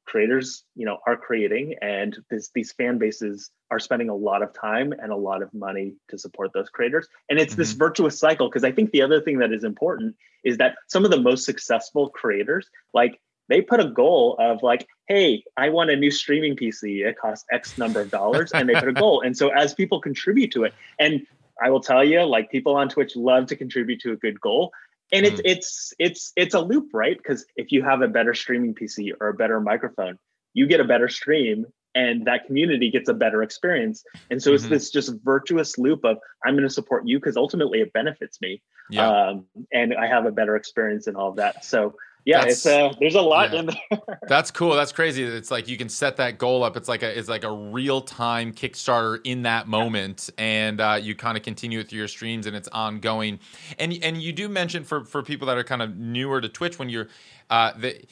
creators you know are creating and this, these fan bases are spending a lot of time and a lot of money to support those creators and it's mm-hmm. this virtuous cycle because i think the other thing that is important is that some of the most successful creators like they put a goal of like hey i want a new streaming pc it costs x number of dollars and they put a goal. And so as people contribute to it and i will tell you like people on twitch love to contribute to a good goal. And it's mm. it's it's it's a loop right? Because if you have a better streaming pc or a better microphone you get a better stream and that community gets a better experience. And so mm-hmm. it's this just virtuous loop of i'm going to support you because ultimately it benefits me. Yeah. um, and i have a better experience and all of that. So yeah, that's, it's uh, there's a lot yeah. in there. [laughs] that's cool. That's crazy. It's like you can set that goal up. It's like a it's like a real time Kickstarter in that moment, yeah. and uh, you kind of continue it through your streams, and it's ongoing. And and you do mention for for people that are kind of newer to Twitch when you're uh, the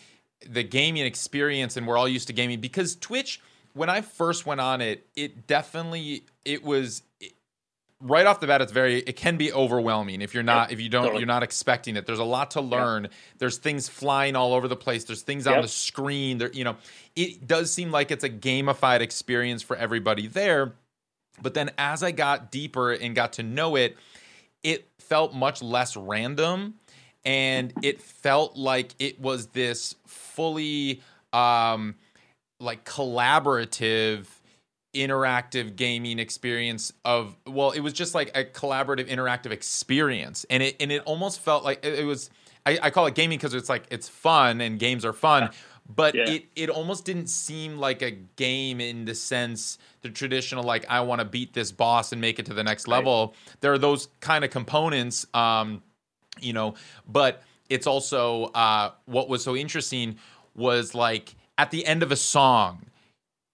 the gaming experience, and we're all used to gaming because Twitch. When I first went on it, it definitely it was right off the bat it's very it can be overwhelming if you're not if you don't you're not expecting it. There's a lot to learn. Yeah. there's things flying all over the place. There's things yep. on the screen. There you know it does seem like it's a gamified experience for everybody there. But then as I got deeper and got to know it, it felt much less random and it felt like it was this fully um like collaborative interactive gaming experience of well it was just like a collaborative interactive experience and it and it almost felt like it, it was I, I, call it gaming because it's like it's fun and games are fun yeah. but yeah. it it almost didn't seem like a game in the sense the traditional like i want to beat this boss and make it to the next right. level there are those kind of components um you know but it's also uh what was so interesting was like at the end of a song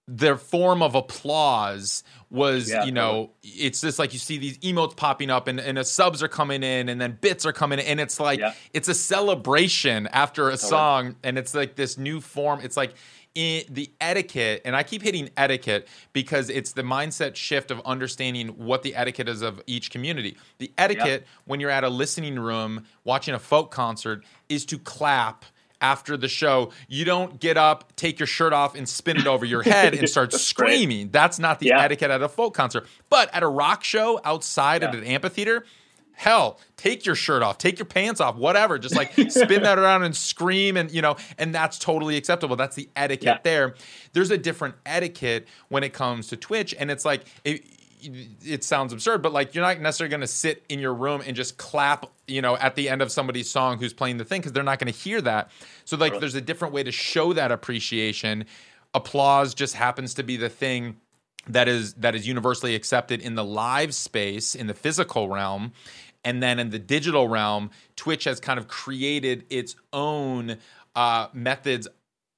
their form of applause was yeah, you know totally. it's just like you see these emotes popping up and, and subs are coming in and then bits are coming in and it's like yeah. it's a celebration after a totally. song and it's like this new form it's like in the etiquette and i keep hitting etiquette because it's the mindset shift of understanding what the etiquette is of each community the etiquette when you're at a listening room watching a folk concert is to clap after the show, you don't get up, take your shirt off, and spin it over your [laughs] head and start screaming. That's not the yeah. etiquette at a folk concert. But at a rock show outside yeah. at an amphitheater, hell, take your shirt off, take your pants off, whatever. Just like [laughs] spin that around and scream, and you know, and that's totally acceptable. That's the etiquette yeah. there. There's a different etiquette when it comes to Twitch, and it's like. It, it sounds absurd, but like you're not necessarily going to sit in your room and just clap, you know, at the end of somebody's song who's playing the thing because they're not going to hear that. So like, there's a different way to show that appreciation. Applause just happens to be the thing that is that is universally accepted in the live space in the physical realm and then in the digital realm twitch has kind of created its own uh, methods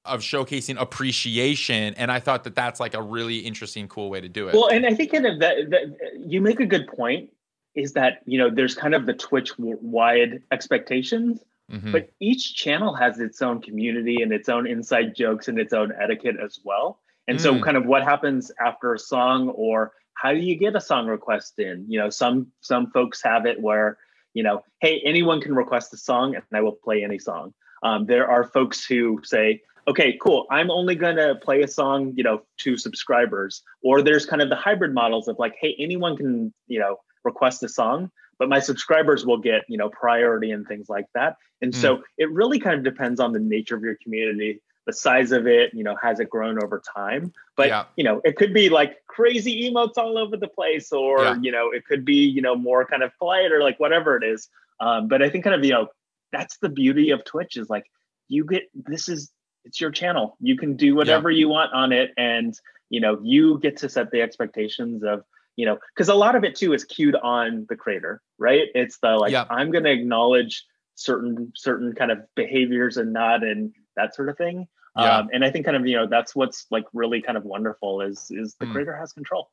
of showcasing appreciation and i thought that that's like a really interesting cool way to do it well and i think kind of that, that you make a good point is that you know there's kind of the twitch wide expectations mm-hmm. but each channel has its own community and its own inside jokes and its own etiquette as well and mm. so kind of what happens after a song or how do you get a song request in you know some some folks have it where you know hey anyone can request a song and i will play any song um, there are folks who say okay, cool. I'm only going to play a song, you know, to subscribers. Or there's kind of the hybrid models of like, hey, anyone can, you know, request a song, but my subscribers will get, you know, priority and things like that. And mm. so it really kind of depends on the nature of your community, the size of it, you know, has it grown over time? But, yeah. you know, it could be like crazy emotes all over the place, or, yeah. you know, it could be, you know, more kind of polite or like whatever it is. Um, but I think kind of, you know, that's the beauty of Twitch is like, you get this is it's your channel. You can do whatever yeah. you want on it, and you know you get to set the expectations of you know because a lot of it too is cued on the creator, right? It's the like yeah. I'm going to acknowledge certain certain kind of behaviors and not and that sort of thing. Yeah. Um, and I think kind of you know that's what's like really kind of wonderful is is the mm. creator has control.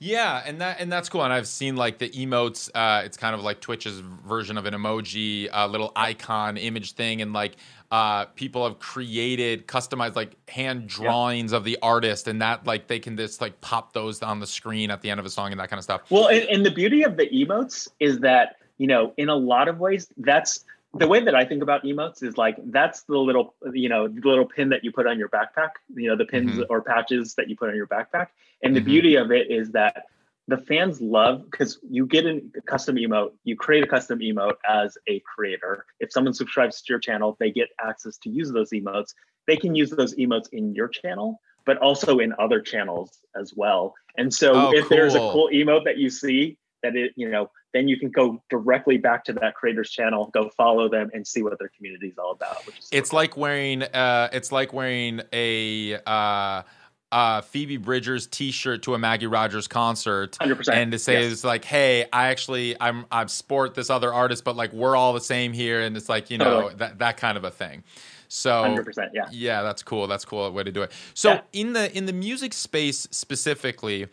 Yeah, and that and that's cool. And I've seen like the emotes. Uh, it's kind of like Twitch's version of an emoji, uh, little icon image thing, and like uh, people have created customized like hand drawings yeah. of the artist, and that like they can just like pop those on the screen at the end of a song and that kind of stuff. Well, and, and the beauty of the emotes is that you know in a lot of ways that's the way that I think about emotes is like that's the little you know the little pin that you put on your backpack, you know the pins mm-hmm. or patches that you put on your backpack. And the mm-hmm. beauty of it is that the fans love because you get a custom emote, you create a custom emote as a creator. If someone subscribes to your channel, they get access to use those emotes. They can use those emotes in your channel, but also in other channels as well. And so oh, if cool. there's a cool emote that you see that it, you know, then you can go directly back to that creator's channel, go follow them, and see what their community is all about. Which is it's like wearing uh, it's like wearing a uh, uh, Phoebe Bridgers T-shirt to a Maggie Rogers concert, 100%. and to say yes. it's like, hey, I actually I'm I sport this other artist, but like we're all the same here, and it's like you know totally. that that kind of a thing. So 100%, yeah, yeah, that's cool. That's cool way to do it. So yeah. in the in the music space specifically,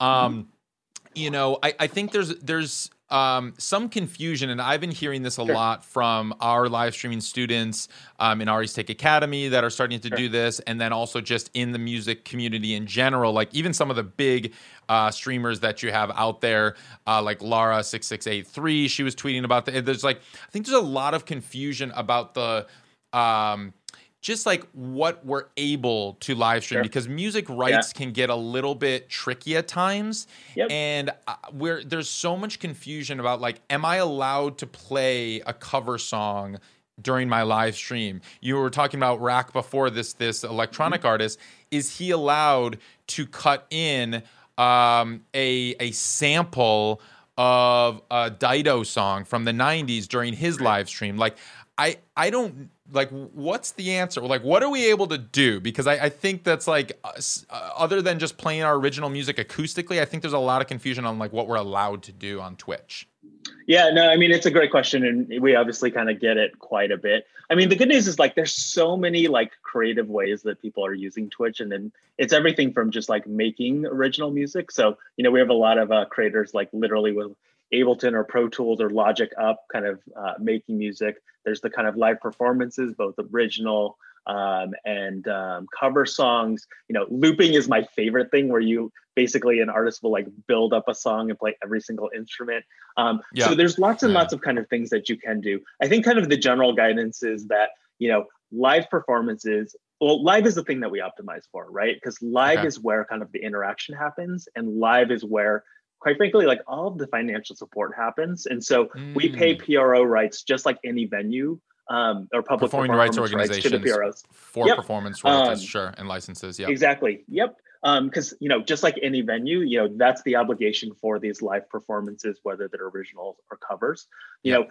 um, mm-hmm. you know, I I think there's there's um, some confusion, and I've been hearing this a sure. lot from our live streaming students um, in Ari's Take Academy that are starting to sure. do this, and then also just in the music community in general. Like even some of the big uh, streamers that you have out there, uh, like Lara six six eight three, she was tweeting about that. There's like I think there's a lot of confusion about the um, just like what we're able to live stream Sure. because music rights can get a little bit tricky at times Yep. and uh, where there's so much confusion about like am i allowed to play a cover song during my live stream you were talking about RAC before this this electronic Mm-hmm. artist is he allowed to cut in um, a a sample of a Dido song from the 90s during his live stream like I I don't like what's the answer like what are we able to do because I, I think that's like uh, uh, other than just playing our original music acoustically I think there's a lot of confusion on like what we're allowed to do on Twitch. Yeah, no, I mean it's a great question, and we obviously kind of get it quite a bit. I mean, the good news is like there's so many like creative ways that people are using Twitch, and then it's everything from just like making original music. So you know, we have a lot of uh, creators like literally with Ableton or Pro Tools or Logic up, kind of uh, making music. There's the kind of live performances, both original um, and um, cover songs. You know, looping is my favorite thing, where you basically an artist will like build up a song and play every single instrument. Um, Yeah. So there's lots and Yeah. lots of kind of things that you can do. I think kind of the general guidance is that you know live performances. Well, live is the thing that we optimize for, right? Because live Okay. is where kind of the interaction happens, and live is where, quite frankly, like all of the financial support happens. And so we pay Mm. PRO rights just like any venue um, or public Performing rights performance to the organizations. PROs. for Yep. performance royalties, Um, sure, and licenses. Yeah. Exactly. Yep. Because you know, just like any venue, you know, that's the obligation for these live performances, whether they're originals or covers. You Yep. know,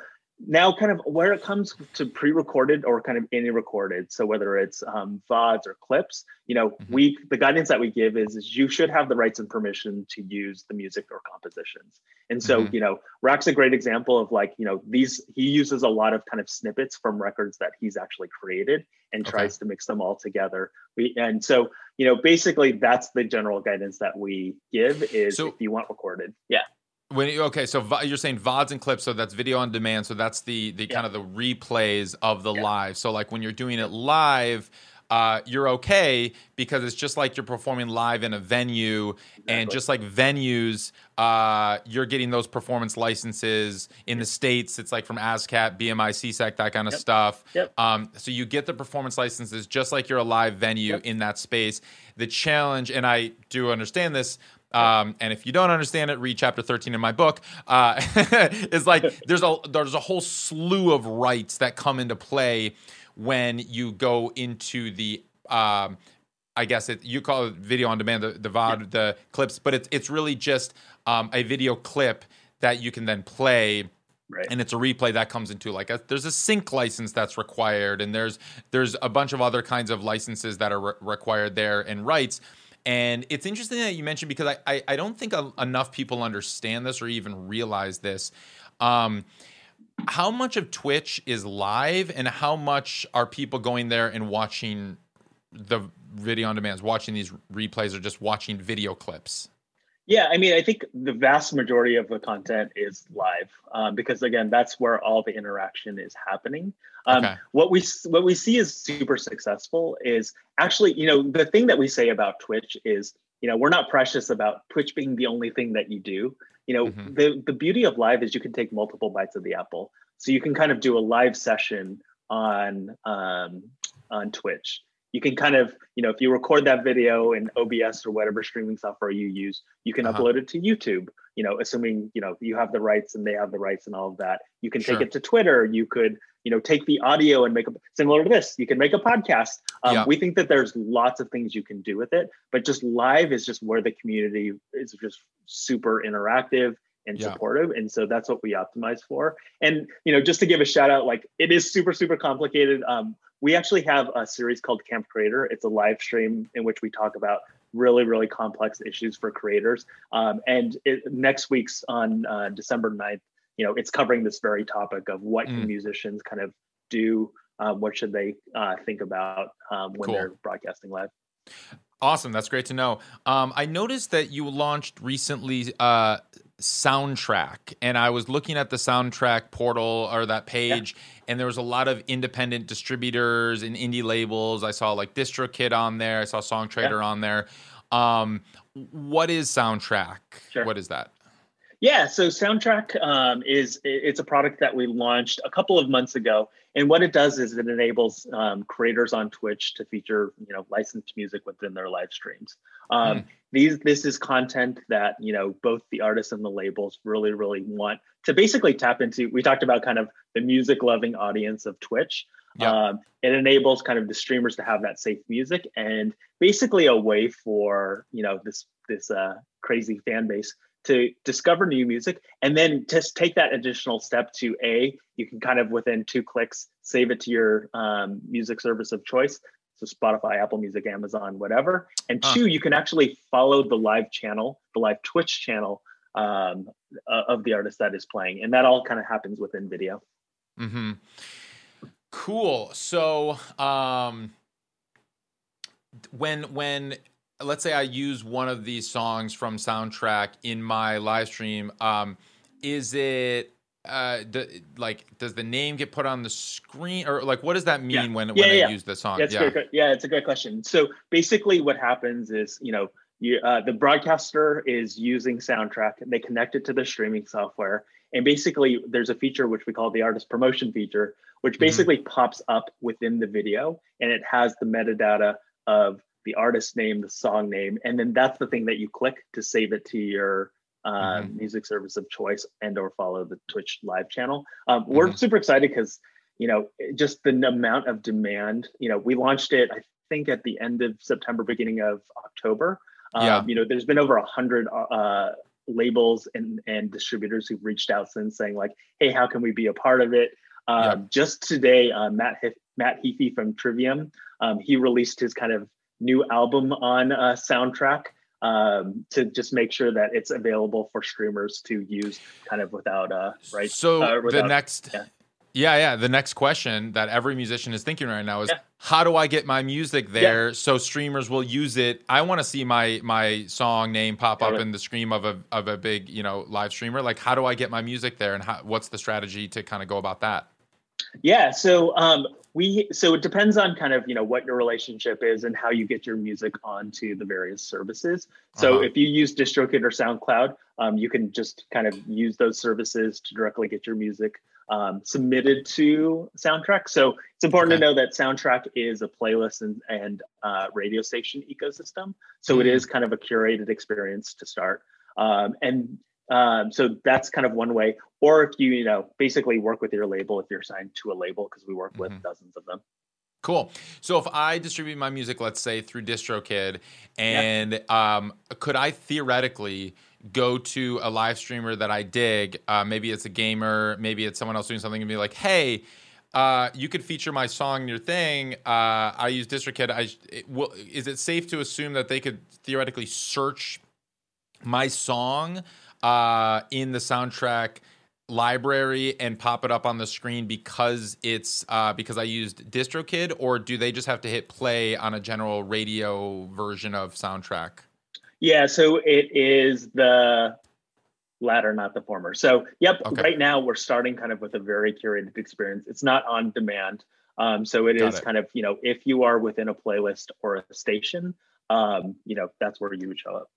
now kind of where it comes to pre-recorded or kind of any recorded. So whether it's um, VODs or clips, you know, Mhm. we the guidance that we give is, is you should have the rights and permission to use the music or compositions. And so, Mhm. you know, RAC's a great example of like, you know, these he uses a lot of kind of snippets from records that he's actually created and Okay. tries to mix them all together. We and so you know basically that's the general guidance that we give is So- if you want recorded yeah When you- okay, so you're saying VODs and clips, so that's video on demand. So that's the the Yeah. kind of the replays of the Yeah. live. So like when you're doing it live, uh, you're okay because it's just like you're performing live in a venue, and just like venues, uh, you're getting those performance licenses in the states. It's like from ASCAP, BMI, SESAC, that kind of Yep. stuff. Yep. Um, so you get the performance licenses just like you're a live venue Yep. in that space. The challenge, and I do understand this, um, and if you don't understand it, read chapter 13 in my book. Uh, [laughs] is like [laughs] there's a there's a whole slew of rights that come into play when you go into the um, I guess it you call it video on demand, the, the VOD, the clips, but it's it's really just um, a video clip that you can then play. Right. And it's a replay that comes into like a, there's a sync license that's required and there's there's a bunch of other kinds of licenses that are re- required there and rights and it's interesting that you mentioned because I, I, I don't think a, enough people understand this or even realize this. Um, how much of Twitch is live and how much are people going there and watching the video on demands, watching these replays or just watching video clips? Yeah i mean i think the vast majority of the content is live um, because again that's where all the interaction is happening um, Okay. what we what we see is super successful is actually you know the thing that we say about twitch is you know we're not precious about twitch being the only thing that you do you know Mhm. the the beauty of live is you can take multiple bites of the apple so you can kind of do a live session on um, on twitch you can kind of you know if you record that video in obs or whatever streaming software you use you can Uh-huh. upload it to youtube you know assuming you know you have the rights and they have the rights and all of that you can Sure. take it to twitter you could you know take the audio and make a similar to this you can make a podcast um, Yeah. we think that there's lots of things you can do with it but just live is just where the community is just super interactive and Yeah. supportive and so that's what we optimize for and you know just to give a shout out like it is super super complicated um, we actually have a series called camp creator it's a live stream in which we talk about really really complex issues for creators um, and it, next week's on uh, december 9th you know it's covering this very topic of what can Mm. musicians kind of do um, what should they uh, think about um, when Cool. they're broadcasting live Awesome. That's great to know. Um, I noticed that you launched recently uh, Soundtrack, and I was looking at the Soundtrack portal or that page, and there was a lot of independent distributors and indie labels. I saw like DistroKid on there. I saw SongTradr on there. Um, what is Soundtrack? Sure. What is that? Yeah, so Soundtrack um, is it's a product that we launched a couple of months ago, and what it does is it enables um, creators on Twitch to feature you know licensed music within their live streams. Um, mm. These this is content that you know both the artists and the labels really really want to basically tap into. We talked about kind of the music loving audience of Twitch. Yeah. Um, it enables kind of the streamers to have that safe music and basically a way for you know this this uh, crazy fan base to discover new music and then just take that additional step to a you can kind of within two clicks save it to your um, music service of choice. So spotify apple music amazon whatever. And two you can actually follow the live channel the live twitch channel um, of the artist that is playing. And that all kind of happens within video. Mm-hmm. cool. So um, when when let's say I use one of these songs from soundtrack in my live stream, um, is it uh, the, like does the name get put on the screen or like what does that mean yeah. when, yeah, when yeah, I use the song? That's yeah, great, yeah, it's a great question. So basically, what happens is you know you, uh, the broadcaster is using soundtrack. And they connect it to the streaming software, and basically there's a feature which we call the artist promotion feature, which mm-hmm. basically mm-hmm. pops up within the video, and it has the metadata of the artist name, the song name, and then that's the thing that you click to save it to your uh, mm-hmm. music service of choice and or follow the Twitch live channel. Um, mm-hmm. We're super excited because you know just the amount of demand. You know, we launched it I think at the end of September, beginning of October. Um, yeah. You know, there's been over a hundred uh, labels and and distributors who've reached out since saying like, hey, how can we be a part of it? Um, yeah. Just today, uh, Matt Matt Heafy from Trivium, um, he released his kind of new album on a soundtrack um, to just make sure that it's available for streamers to use kind of without uh right so uh, without, the next yeah. yeah. yeah the next question that every musician is thinking right now is yeah. how do i get my music there yeah. so streamers will use it i want to see my my song name pop up in the screen of a of a big you know live streamer like how do i get my music there and how, what's the strategy to kind of go about that yeah so um we so it depends on kind of you know what your relationship is and how you get your music onto the various services so uh-huh. if you use distrokid or soundcloud um, you can just kind of use those services to directly get your music um, submitted to soundtrack so it's important okay. to know that soundtrack is a playlist and, and uh, radio station ecosystem so mm-hmm. it is kind of a curated experience to start um, and um, so that's kind of one way. Or if you, you know, basically work with your label if you're signed to a label, because we work with mm-hmm. dozens of them. Cool. So if I distribute my music, let's say through DistroKid, and um, could I theoretically go to a live streamer that I dig? Uh, maybe it's a gamer, maybe it's someone else doing something, and be like, "Hey, uh, you could feature my song in your thing. Uh, I use DistroKid. I it, will, is it safe to assume that they could theoretically search my song?" Uh, in the soundtrack library and pop it up on the screen because it's uh, because I used DistroKid, or do they just have to hit play on a general radio version of soundtrack? Yeah, so it is the latter, not the former. So, yep, okay. right now we're starting kind of with a very curated experience. It's not on demand. Um, so it Got is it. kind of, you know, if you are within a playlist or a station, um, you know, that's where you would show up.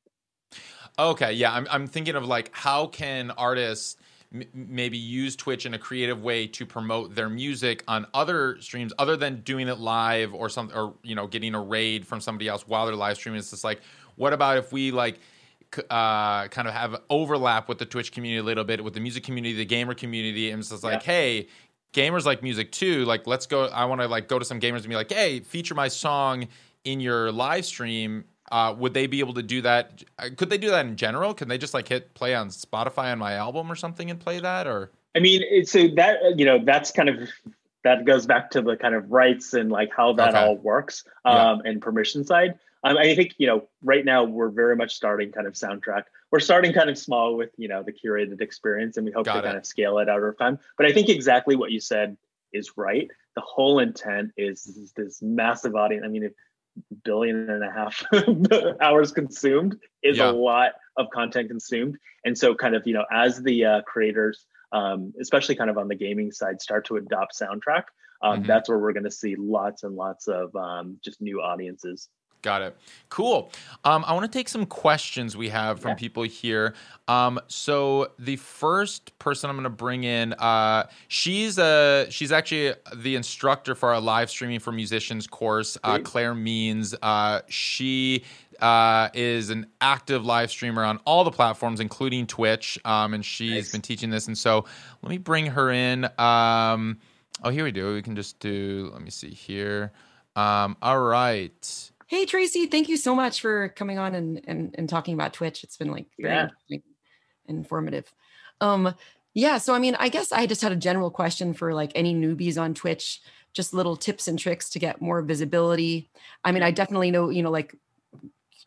Okay, yeah, I'm I'm thinking of like how can artists m- maybe use Twitch in a creative way to promote their music on other streams other than doing it live or something or you know getting a raid from somebody else while they're live streaming. It's just like what about if we like uh, kind of have overlap with the Twitch community a little bit with the music community, the gamer community, and it's just like, yeah. hey, gamers like music too. Like, let's go. I want to like go to some gamers and be like, hey, feature my song in your live stream uh, would they be able to do that? Uh, could they do that in general? Can they just like hit play on Spotify on my album or something and play that? Or I mean, so that you know that's kind of that goes back to the kind of rights and like how that okay. all works um, yeah. and permission side. Um, I think you know right now we're very much starting kind of soundtrack. We're starting kind of small with you know the curated experience, and we hope Got to it. kind of scale it out over time. But I think exactly what you said is right. The whole intent is, is this massive audience. I mean, if billion and a half [laughs] hours consumed is yeah. a lot of content consumed and so kind of you know as the uh, creators um, especially kind of on the gaming side start to adopt soundtrack um, mm-hmm. that's where we're going to see lots and lots of um, just new audiences Got it. Cool. Um, I want to take some questions we have from yeah. people here. Um, so the first person I'm going to bring in, uh, she's a she's actually the instructor for our live streaming for musicians course. Uh, Claire Means. Uh, she uh, is an active live streamer on all the platforms, including Twitch, um, and she's nice. been teaching this. And so let me bring her in. Um, oh, here we do. We can just do. Let me see here. Um, all right. Hey Tracy, thank you so much for coming on and and, and talking about Twitch. It's been like very yeah. informative. Um, yeah, so I mean, I guess I just had a general question for like any newbies on Twitch, just little tips and tricks to get more visibility. I mean, I definitely know, you know, like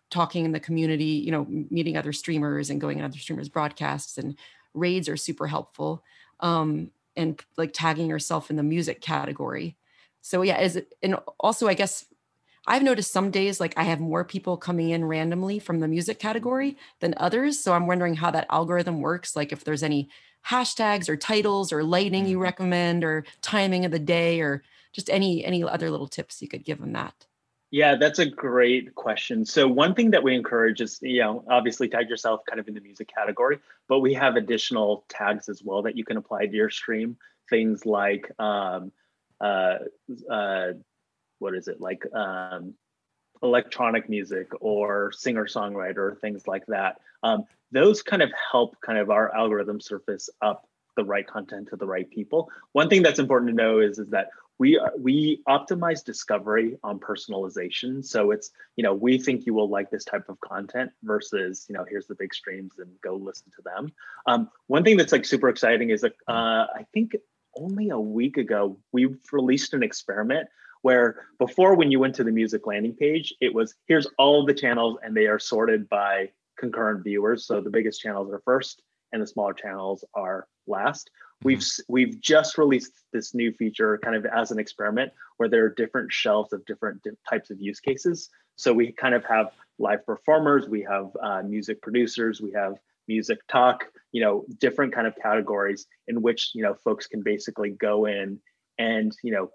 talking in the community, you know, meeting other streamers and going in other streamers' broadcasts and raids are super helpful. Um, and like tagging yourself in the music category. So yeah, is it and also I guess I've noticed some days like I have more people coming in randomly from the music category than others. So I'm wondering how that algorithm works. Like if there's any hashtags or titles or lighting you mm-hmm. recommend or timing of the day or just any any other little tips you could give them that. Yeah, that's a great question. So one thing that we encourage is, you know, obviously tag yourself kind of in the music category, but we have additional tags as well that you can apply to your stream. Things like um, uh, uh, what is it like um, electronic music or singer songwriter things like that. Um, those kind of help kind of our algorithm surface up the right content to the right people. One thing that's important to know is is that we we optimize discovery on personalization. So it's you know we think you will like this type of content versus you know here's the big streams and go listen to them. Um, one thing that's like super exciting is that uh, i think only a week ago we've released an experiment where before when you went to the music landing page it was here's all the channels and they are sorted by concurrent viewers. So the biggest channels are first and the smaller channels are last. Mm-hmm. we've we've just released this new feature kind of as an experiment where there are different shelves of different types of use cases. So we kind of have live performers we have uh, music producers we have music talk you know different kind of categories in which you know folks can basically go in and you know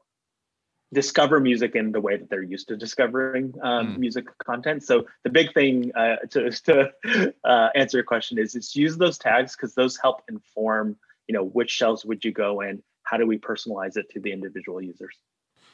discover music in the way that they're used to discovering um, mm. music content. So the big thing uh, to, [laughs] to uh, answer your question is, is use those tags because those help inform, you know, which shelves would you go in? How do we personalize it to the individual users?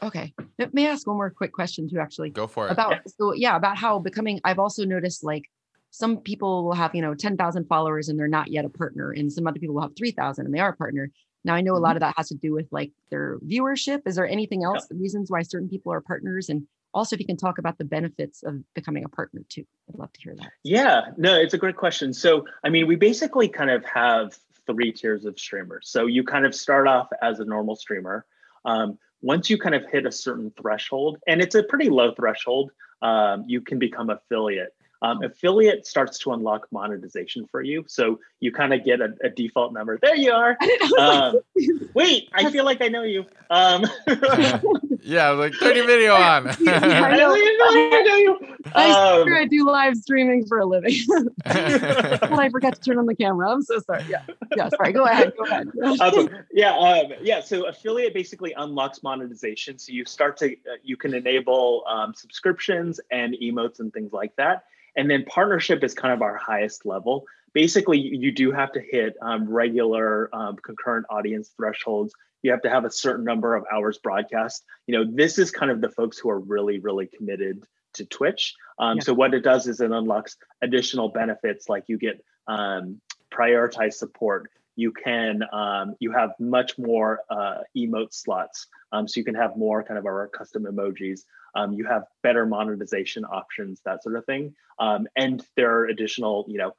Okay. May I ask one more quick question too, actually? Go for it. About, yeah. so yeah, about how becoming, I've also noticed like some people will have, you know, 10,000 followers and they're not yet a partner and some other people will have 3,000 and they are a partner. Now I know a lot mm-hmm. of that has to do with like their viewership. Is there anything else, yeah. reasons why certain people are partners? And also if you can talk about the benefits of becoming a partner too. I'd love to hear that. Yeah, no, it's a great question. So I mean, we basically kind of have three tiers of streamers. So you kind of start off as a normal streamer. Um, once you kind of hit a certain threshold, and it's a pretty low threshold, um, you can become affiliate. Um, affiliate starts to unlock monetization for you. So you kind of get a, a, default number. There you are. [laughs] Um, [laughs] wait, I feel like I know you. Um, [laughs] yeah, like 30 video on. yeah, I, know. I know you. I um, swear I do live streaming for a living. well, I forgot to turn on the camera. I'm so sorry. Yeah. Yeah, sorry. Go ahead. Go ahead. awesome. Yeah. Um, yeah. So affiliate basically unlocks monetization. So you start to, uh, you can enable um, subscriptions and emotes and things like that and then partnership is kind of our highest level. Basically, you do have to hit um, regular um, concurrent audience thresholds. You have to have a certain number of hours broadcast. You know, this is kind of the folks who are really, really committed to Twitch. Um, yeah. So what it does is it unlocks additional benefits, like you get um, prioritized support. You can um, you have much more uh, emote slots, um, so you can have more kind of our custom emojis. Um, you have better monetization options, that sort of thing. Um, and there are additional, you know,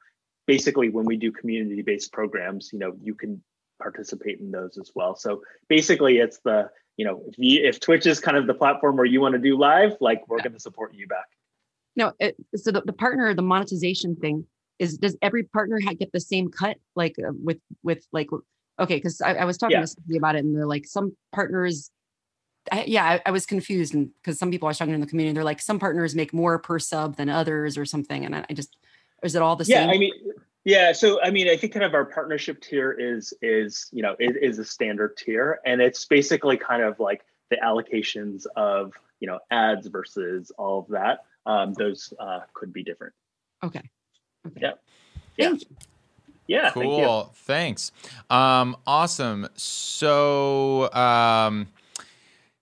basically when we do community-based programs, you know, you can participate in those as well. So basically it's the, you know, if, you, if Twitch is kind of the platform where you want to do live, like we're yeah. going to support you back. No, it, so the, the partner, the monetization thing is, does every partner get the same cut? Like uh, with, with like, okay. Cause I, I was talking yeah. to somebody about it and they're like, some partners I, yeah, I, I, was confused and because some people I was talking to in the community, they're like some partners make more per sub than others or something. And I, I just, is it all the yeah, same? Yeah, I mean, yeah. So I mean, I think kind of our partnership tier is is you know it is a standard tier, and it's basically kind of like the allocations of you know ads versus all of that. um, those uh, could be different. Okay. okay. Yeah. Yeah. Thank you. Yeah. Cool. Thank Thanks. Um, awesome. So, um,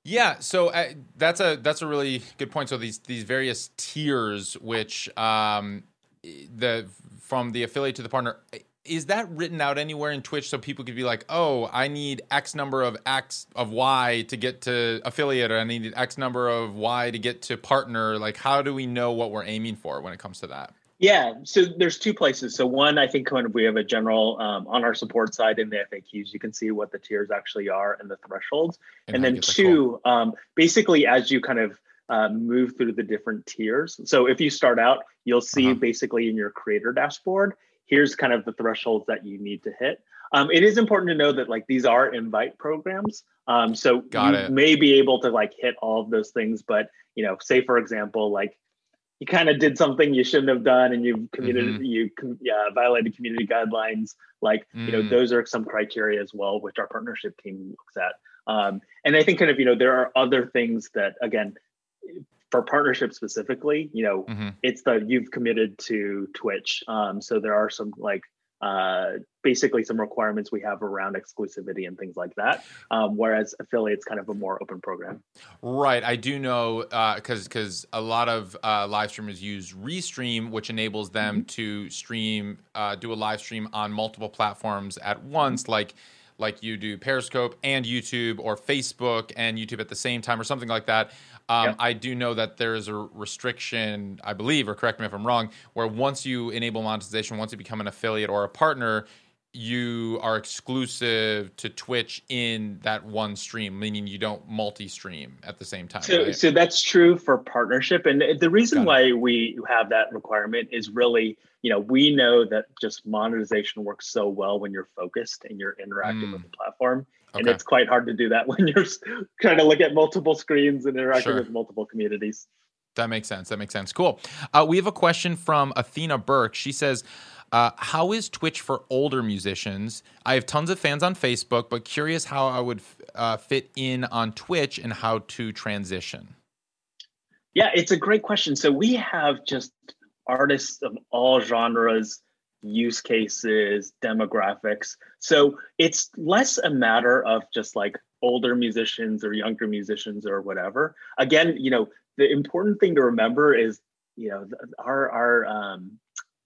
yeah. So uh, that's a that's a really good point. So these these various tiers, which um, the from the affiliate to the partner, is that written out anywhere in Twitch so people could be like, oh, I need X number of X of Y to get to affiliate, or I need X number of Y to get to partner? Like, how do we know what we're aiming for when it comes to that? Yeah, so there's two places. So one, I think when we have a general um, on our support side in the FAQs, you can see what the tiers actually are and the thresholds. And, and then two, um, basically as you kind of uh, move through the different tiers. So if you start out, you'll see uh-huh. basically in your creator dashboard, here's kind of the thresholds that you need to hit. Um, it is important to know that like these are invite programs. Um, so Got you it. may be able to like hit all of those things, but you know, say for example, like you kind of did something you shouldn't have done and you committed mm-hmm. you yeah, violated community guidelines like mm. you know mm. those are some criteria as well which our partnership team looks at um, and i think kind of you know there are other things that again for partnership specifically you know mm-hmm. it's the you've committed to twitch um, so there are some like uh, basically some requirements we have around exclusivity and things like that. Um, whereas affiliates kind of a more open program. Right. I do know because uh, because a lot of uh, live streamers use Restream, which enables them mm-hmm. to stream, uh, do a live stream on multiple platforms at once, like like you do Periscope and YouTube or Facebook and YouTube at the same time or something like that. Um, yep. I do know that there is a restriction, I believe, or correct me if I'm wrong, where once you enable monetization, once you become an affiliate or a partner, you are exclusive to Twitch in that one stream, meaning you don't multi-stream at the same time. So, right? so that's true for partnership, and the reason why we have that requirement is really, you know, we know that just monetization works so well when you're focused and you're interacting mm. with the platform, okay. and it's quite hard to do that [laughs] when you're trying to look at multiple screens and interacting sure. with multiple communities. That makes sense. That makes sense. Cool. Uh, we have a question from Athena Burke. She says. Uh, how is Twitch for older musicians? I have tons of fans on Facebook, but curious how I would uh, fit in on Twitch and how to transition. Yeah, it's a great question. So we have just artists of all genres, use cases, demographics. So it's less a matter of just like older musicians or younger musicians or whatever. Again, you know, the important thing to remember is, you know, our our um,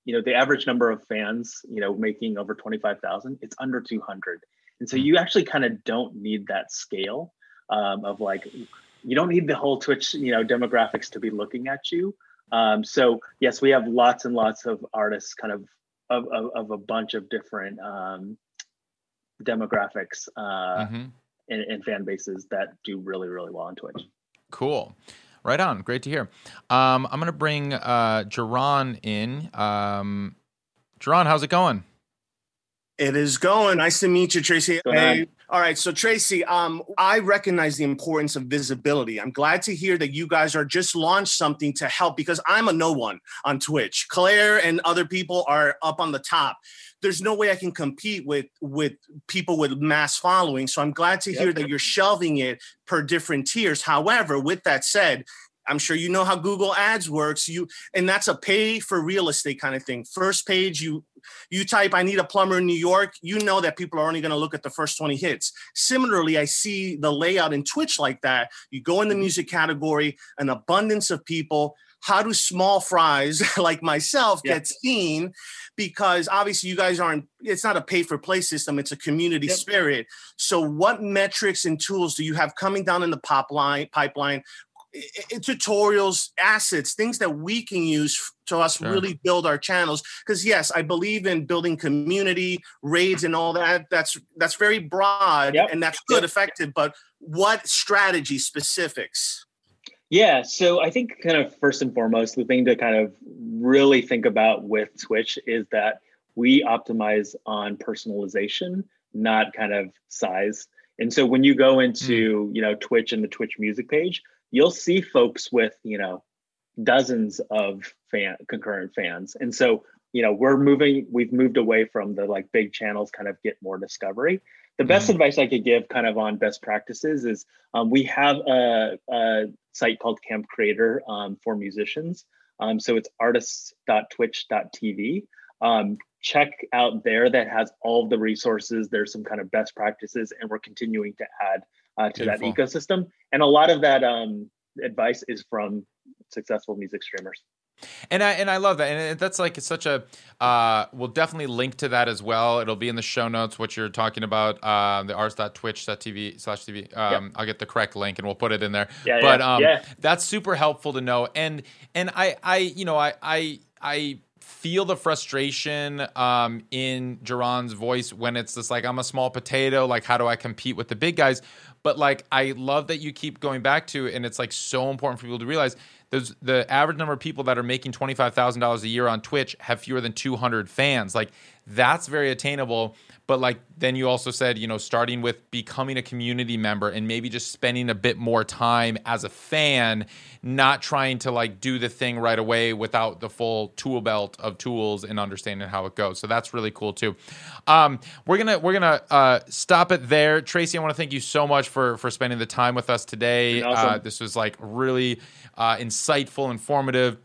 you know the average number of fans you know making over 25000 it's under 200 and so hmm. you actually kind of don't need that scale um, of like you don't need the whole twitch you know demographics to be looking at you um, so yes we have lots and lots of artists kind of of, of, of a bunch of different um, demographics uh, mm-hmm. and, and fan bases that do really really well on twitch cool Right on. Great to hear. Um, I'm going to bring uh, Jerron in. Um, Jerron, how's it going? It is going. Nice to meet you, Tracy. Hey. All right. So, Tracy, um, I recognize the importance of visibility. I'm glad to hear that you guys are just launched something to help because I'm a no one on Twitch. Claire and other people are up on the top. There's no way I can compete with with people with mass following. So I'm glad to hear yep. that you're shelving it per different tiers. However, with that said, I'm sure you know how Google Ads works. You and that's a pay for real estate kind of thing. First page, you you type I need a plumber in New York, you know that people are only going to look at the first 20 hits. Similarly, I see the layout in Twitch like that. You go in the mm-hmm. music category, an abundance of people. How do small fries [laughs] like myself yeah. get seen? Because obviously, you guys aren't, it's not a pay for play system, it's a community yep. spirit. So, what metrics and tools do you have coming down in the pop line, pipeline tutorials, assets, things that we can use to us sure. really build our channels. Because yes, I believe in building community raids and all that. That's that's very broad yep. and that's good, effective. But what strategy specifics? Yeah, so I think kind of first and foremost, the thing to kind of really think about with Twitch is that we optimize on personalization, not kind of size. And so when you go into, mm. you know, Twitch and the Twitch music page, you'll see folks with you know dozens of fan concurrent fans and so you know we're moving we've moved away from the like big channels kind of get more discovery the best mm-hmm. advice I could give, kind of on best practices, is um, we have a, a, site called Camp Creator um, for musicians. Um, so it's artists.twitch.tv. Um, check out there that has all of the resources. There's some kind of best practices, and we're continuing to add uh, to Beautiful. that ecosystem. And a lot of that um, advice is from successful music streamers. And I and I love that, and that's like such a. Uh, we'll definitely link to that as well. It'll be in the show notes what you're talking about. Uh, the ars.twitch.tv slash TV. Um, yep. I'll get the correct link and we'll put it in there. Yeah, but yeah, um, yeah. that's super helpful to know. And and I I you know I I I feel the frustration um, in Jerron's voice when it's just like I'm a small potato. Like how do I compete with the big guys? But like I love that you keep going back to, and it's like so important for people to realize there's the average number of people that are making $25,000 a year on Twitch have fewer than 200 fans. Like that's very attainable. But like then you also said, you know, starting with becoming a community member and maybe just spending a bit more time as a fan, not trying to like do the thing right away without the full tool belt of tools and understanding how it goes. So that's really cool too. Um, we're gonna we're gonna uh, stop it there. Tracy, I want to thank you so much for for spending the time with us today. Awesome. Uh, this was like really uh, insightful, informative.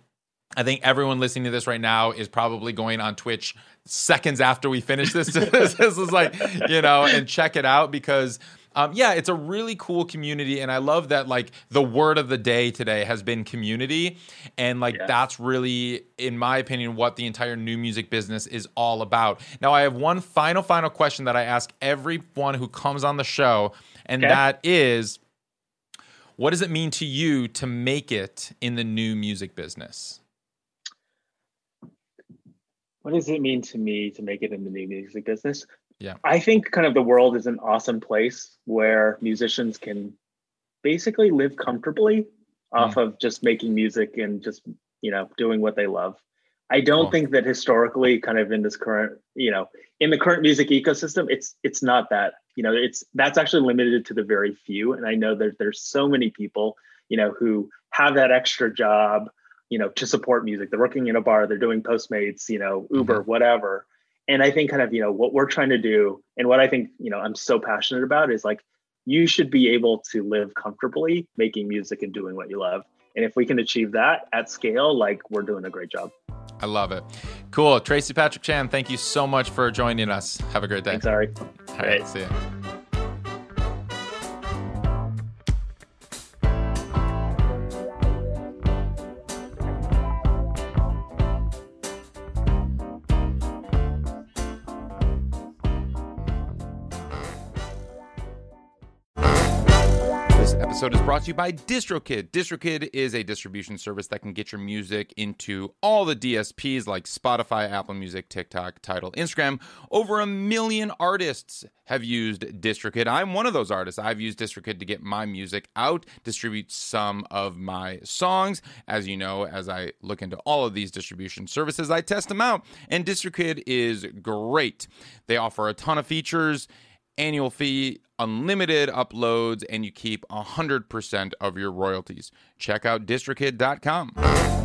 I think everyone listening to this right now is probably going on Twitch seconds after we finish [laughs] this. this is like, you know, and check it out because. Um, yeah, it's a really cool community, and I love that. Like the word of the day today has been community, and like that's really, in my opinion, what the entire new music business is all about. Now, I have one final, final question that I ask everyone who comes on the show, and okay. that is, what does it mean to you to make it in the new music business? What does it mean to me to make it in the new music business? Yeah. I think kind of the world is an awesome place where musicians can basically live comfortably mm. off of just making music and just, you know, doing what they love. I don't cool. think that historically kind of in this current, you know, in the current music ecosystem, it's it's not that, you know, it's that's actually limited to the very few. And I know that there's so many people, you know, who have that extra job you know, to support music. They're working in a bar, they're doing Postmates, you know, Uber, mm-hmm. whatever. And I think kind of, you know, what we're trying to do and what I think, you know, I'm so passionate about is like you should be able to live comfortably making music and doing what you love. And if we can achieve that at scale, like we're doing a great job. I love it. Cool. Tracy Patrick Chan, thank you so much for joining us. Have a great day. Thanks, Sorry. All right. See you. Episode is brought to you by DistroKid. DistroKid is a distribution service that can get your music into all the DSPs like Spotify, Apple Music, TikTok, Tidal, Instagram. Over a million artists have used DistroKid. I'm one of those artists. I've used DistroKid to get my music out, distribute some of my songs. As you know, as I look into all of these distribution services, I test them out. And DistroKid is great. They offer a ton of features annual fee, unlimited uploads, and you keep 100% of your royalties. Check out distrokid.com.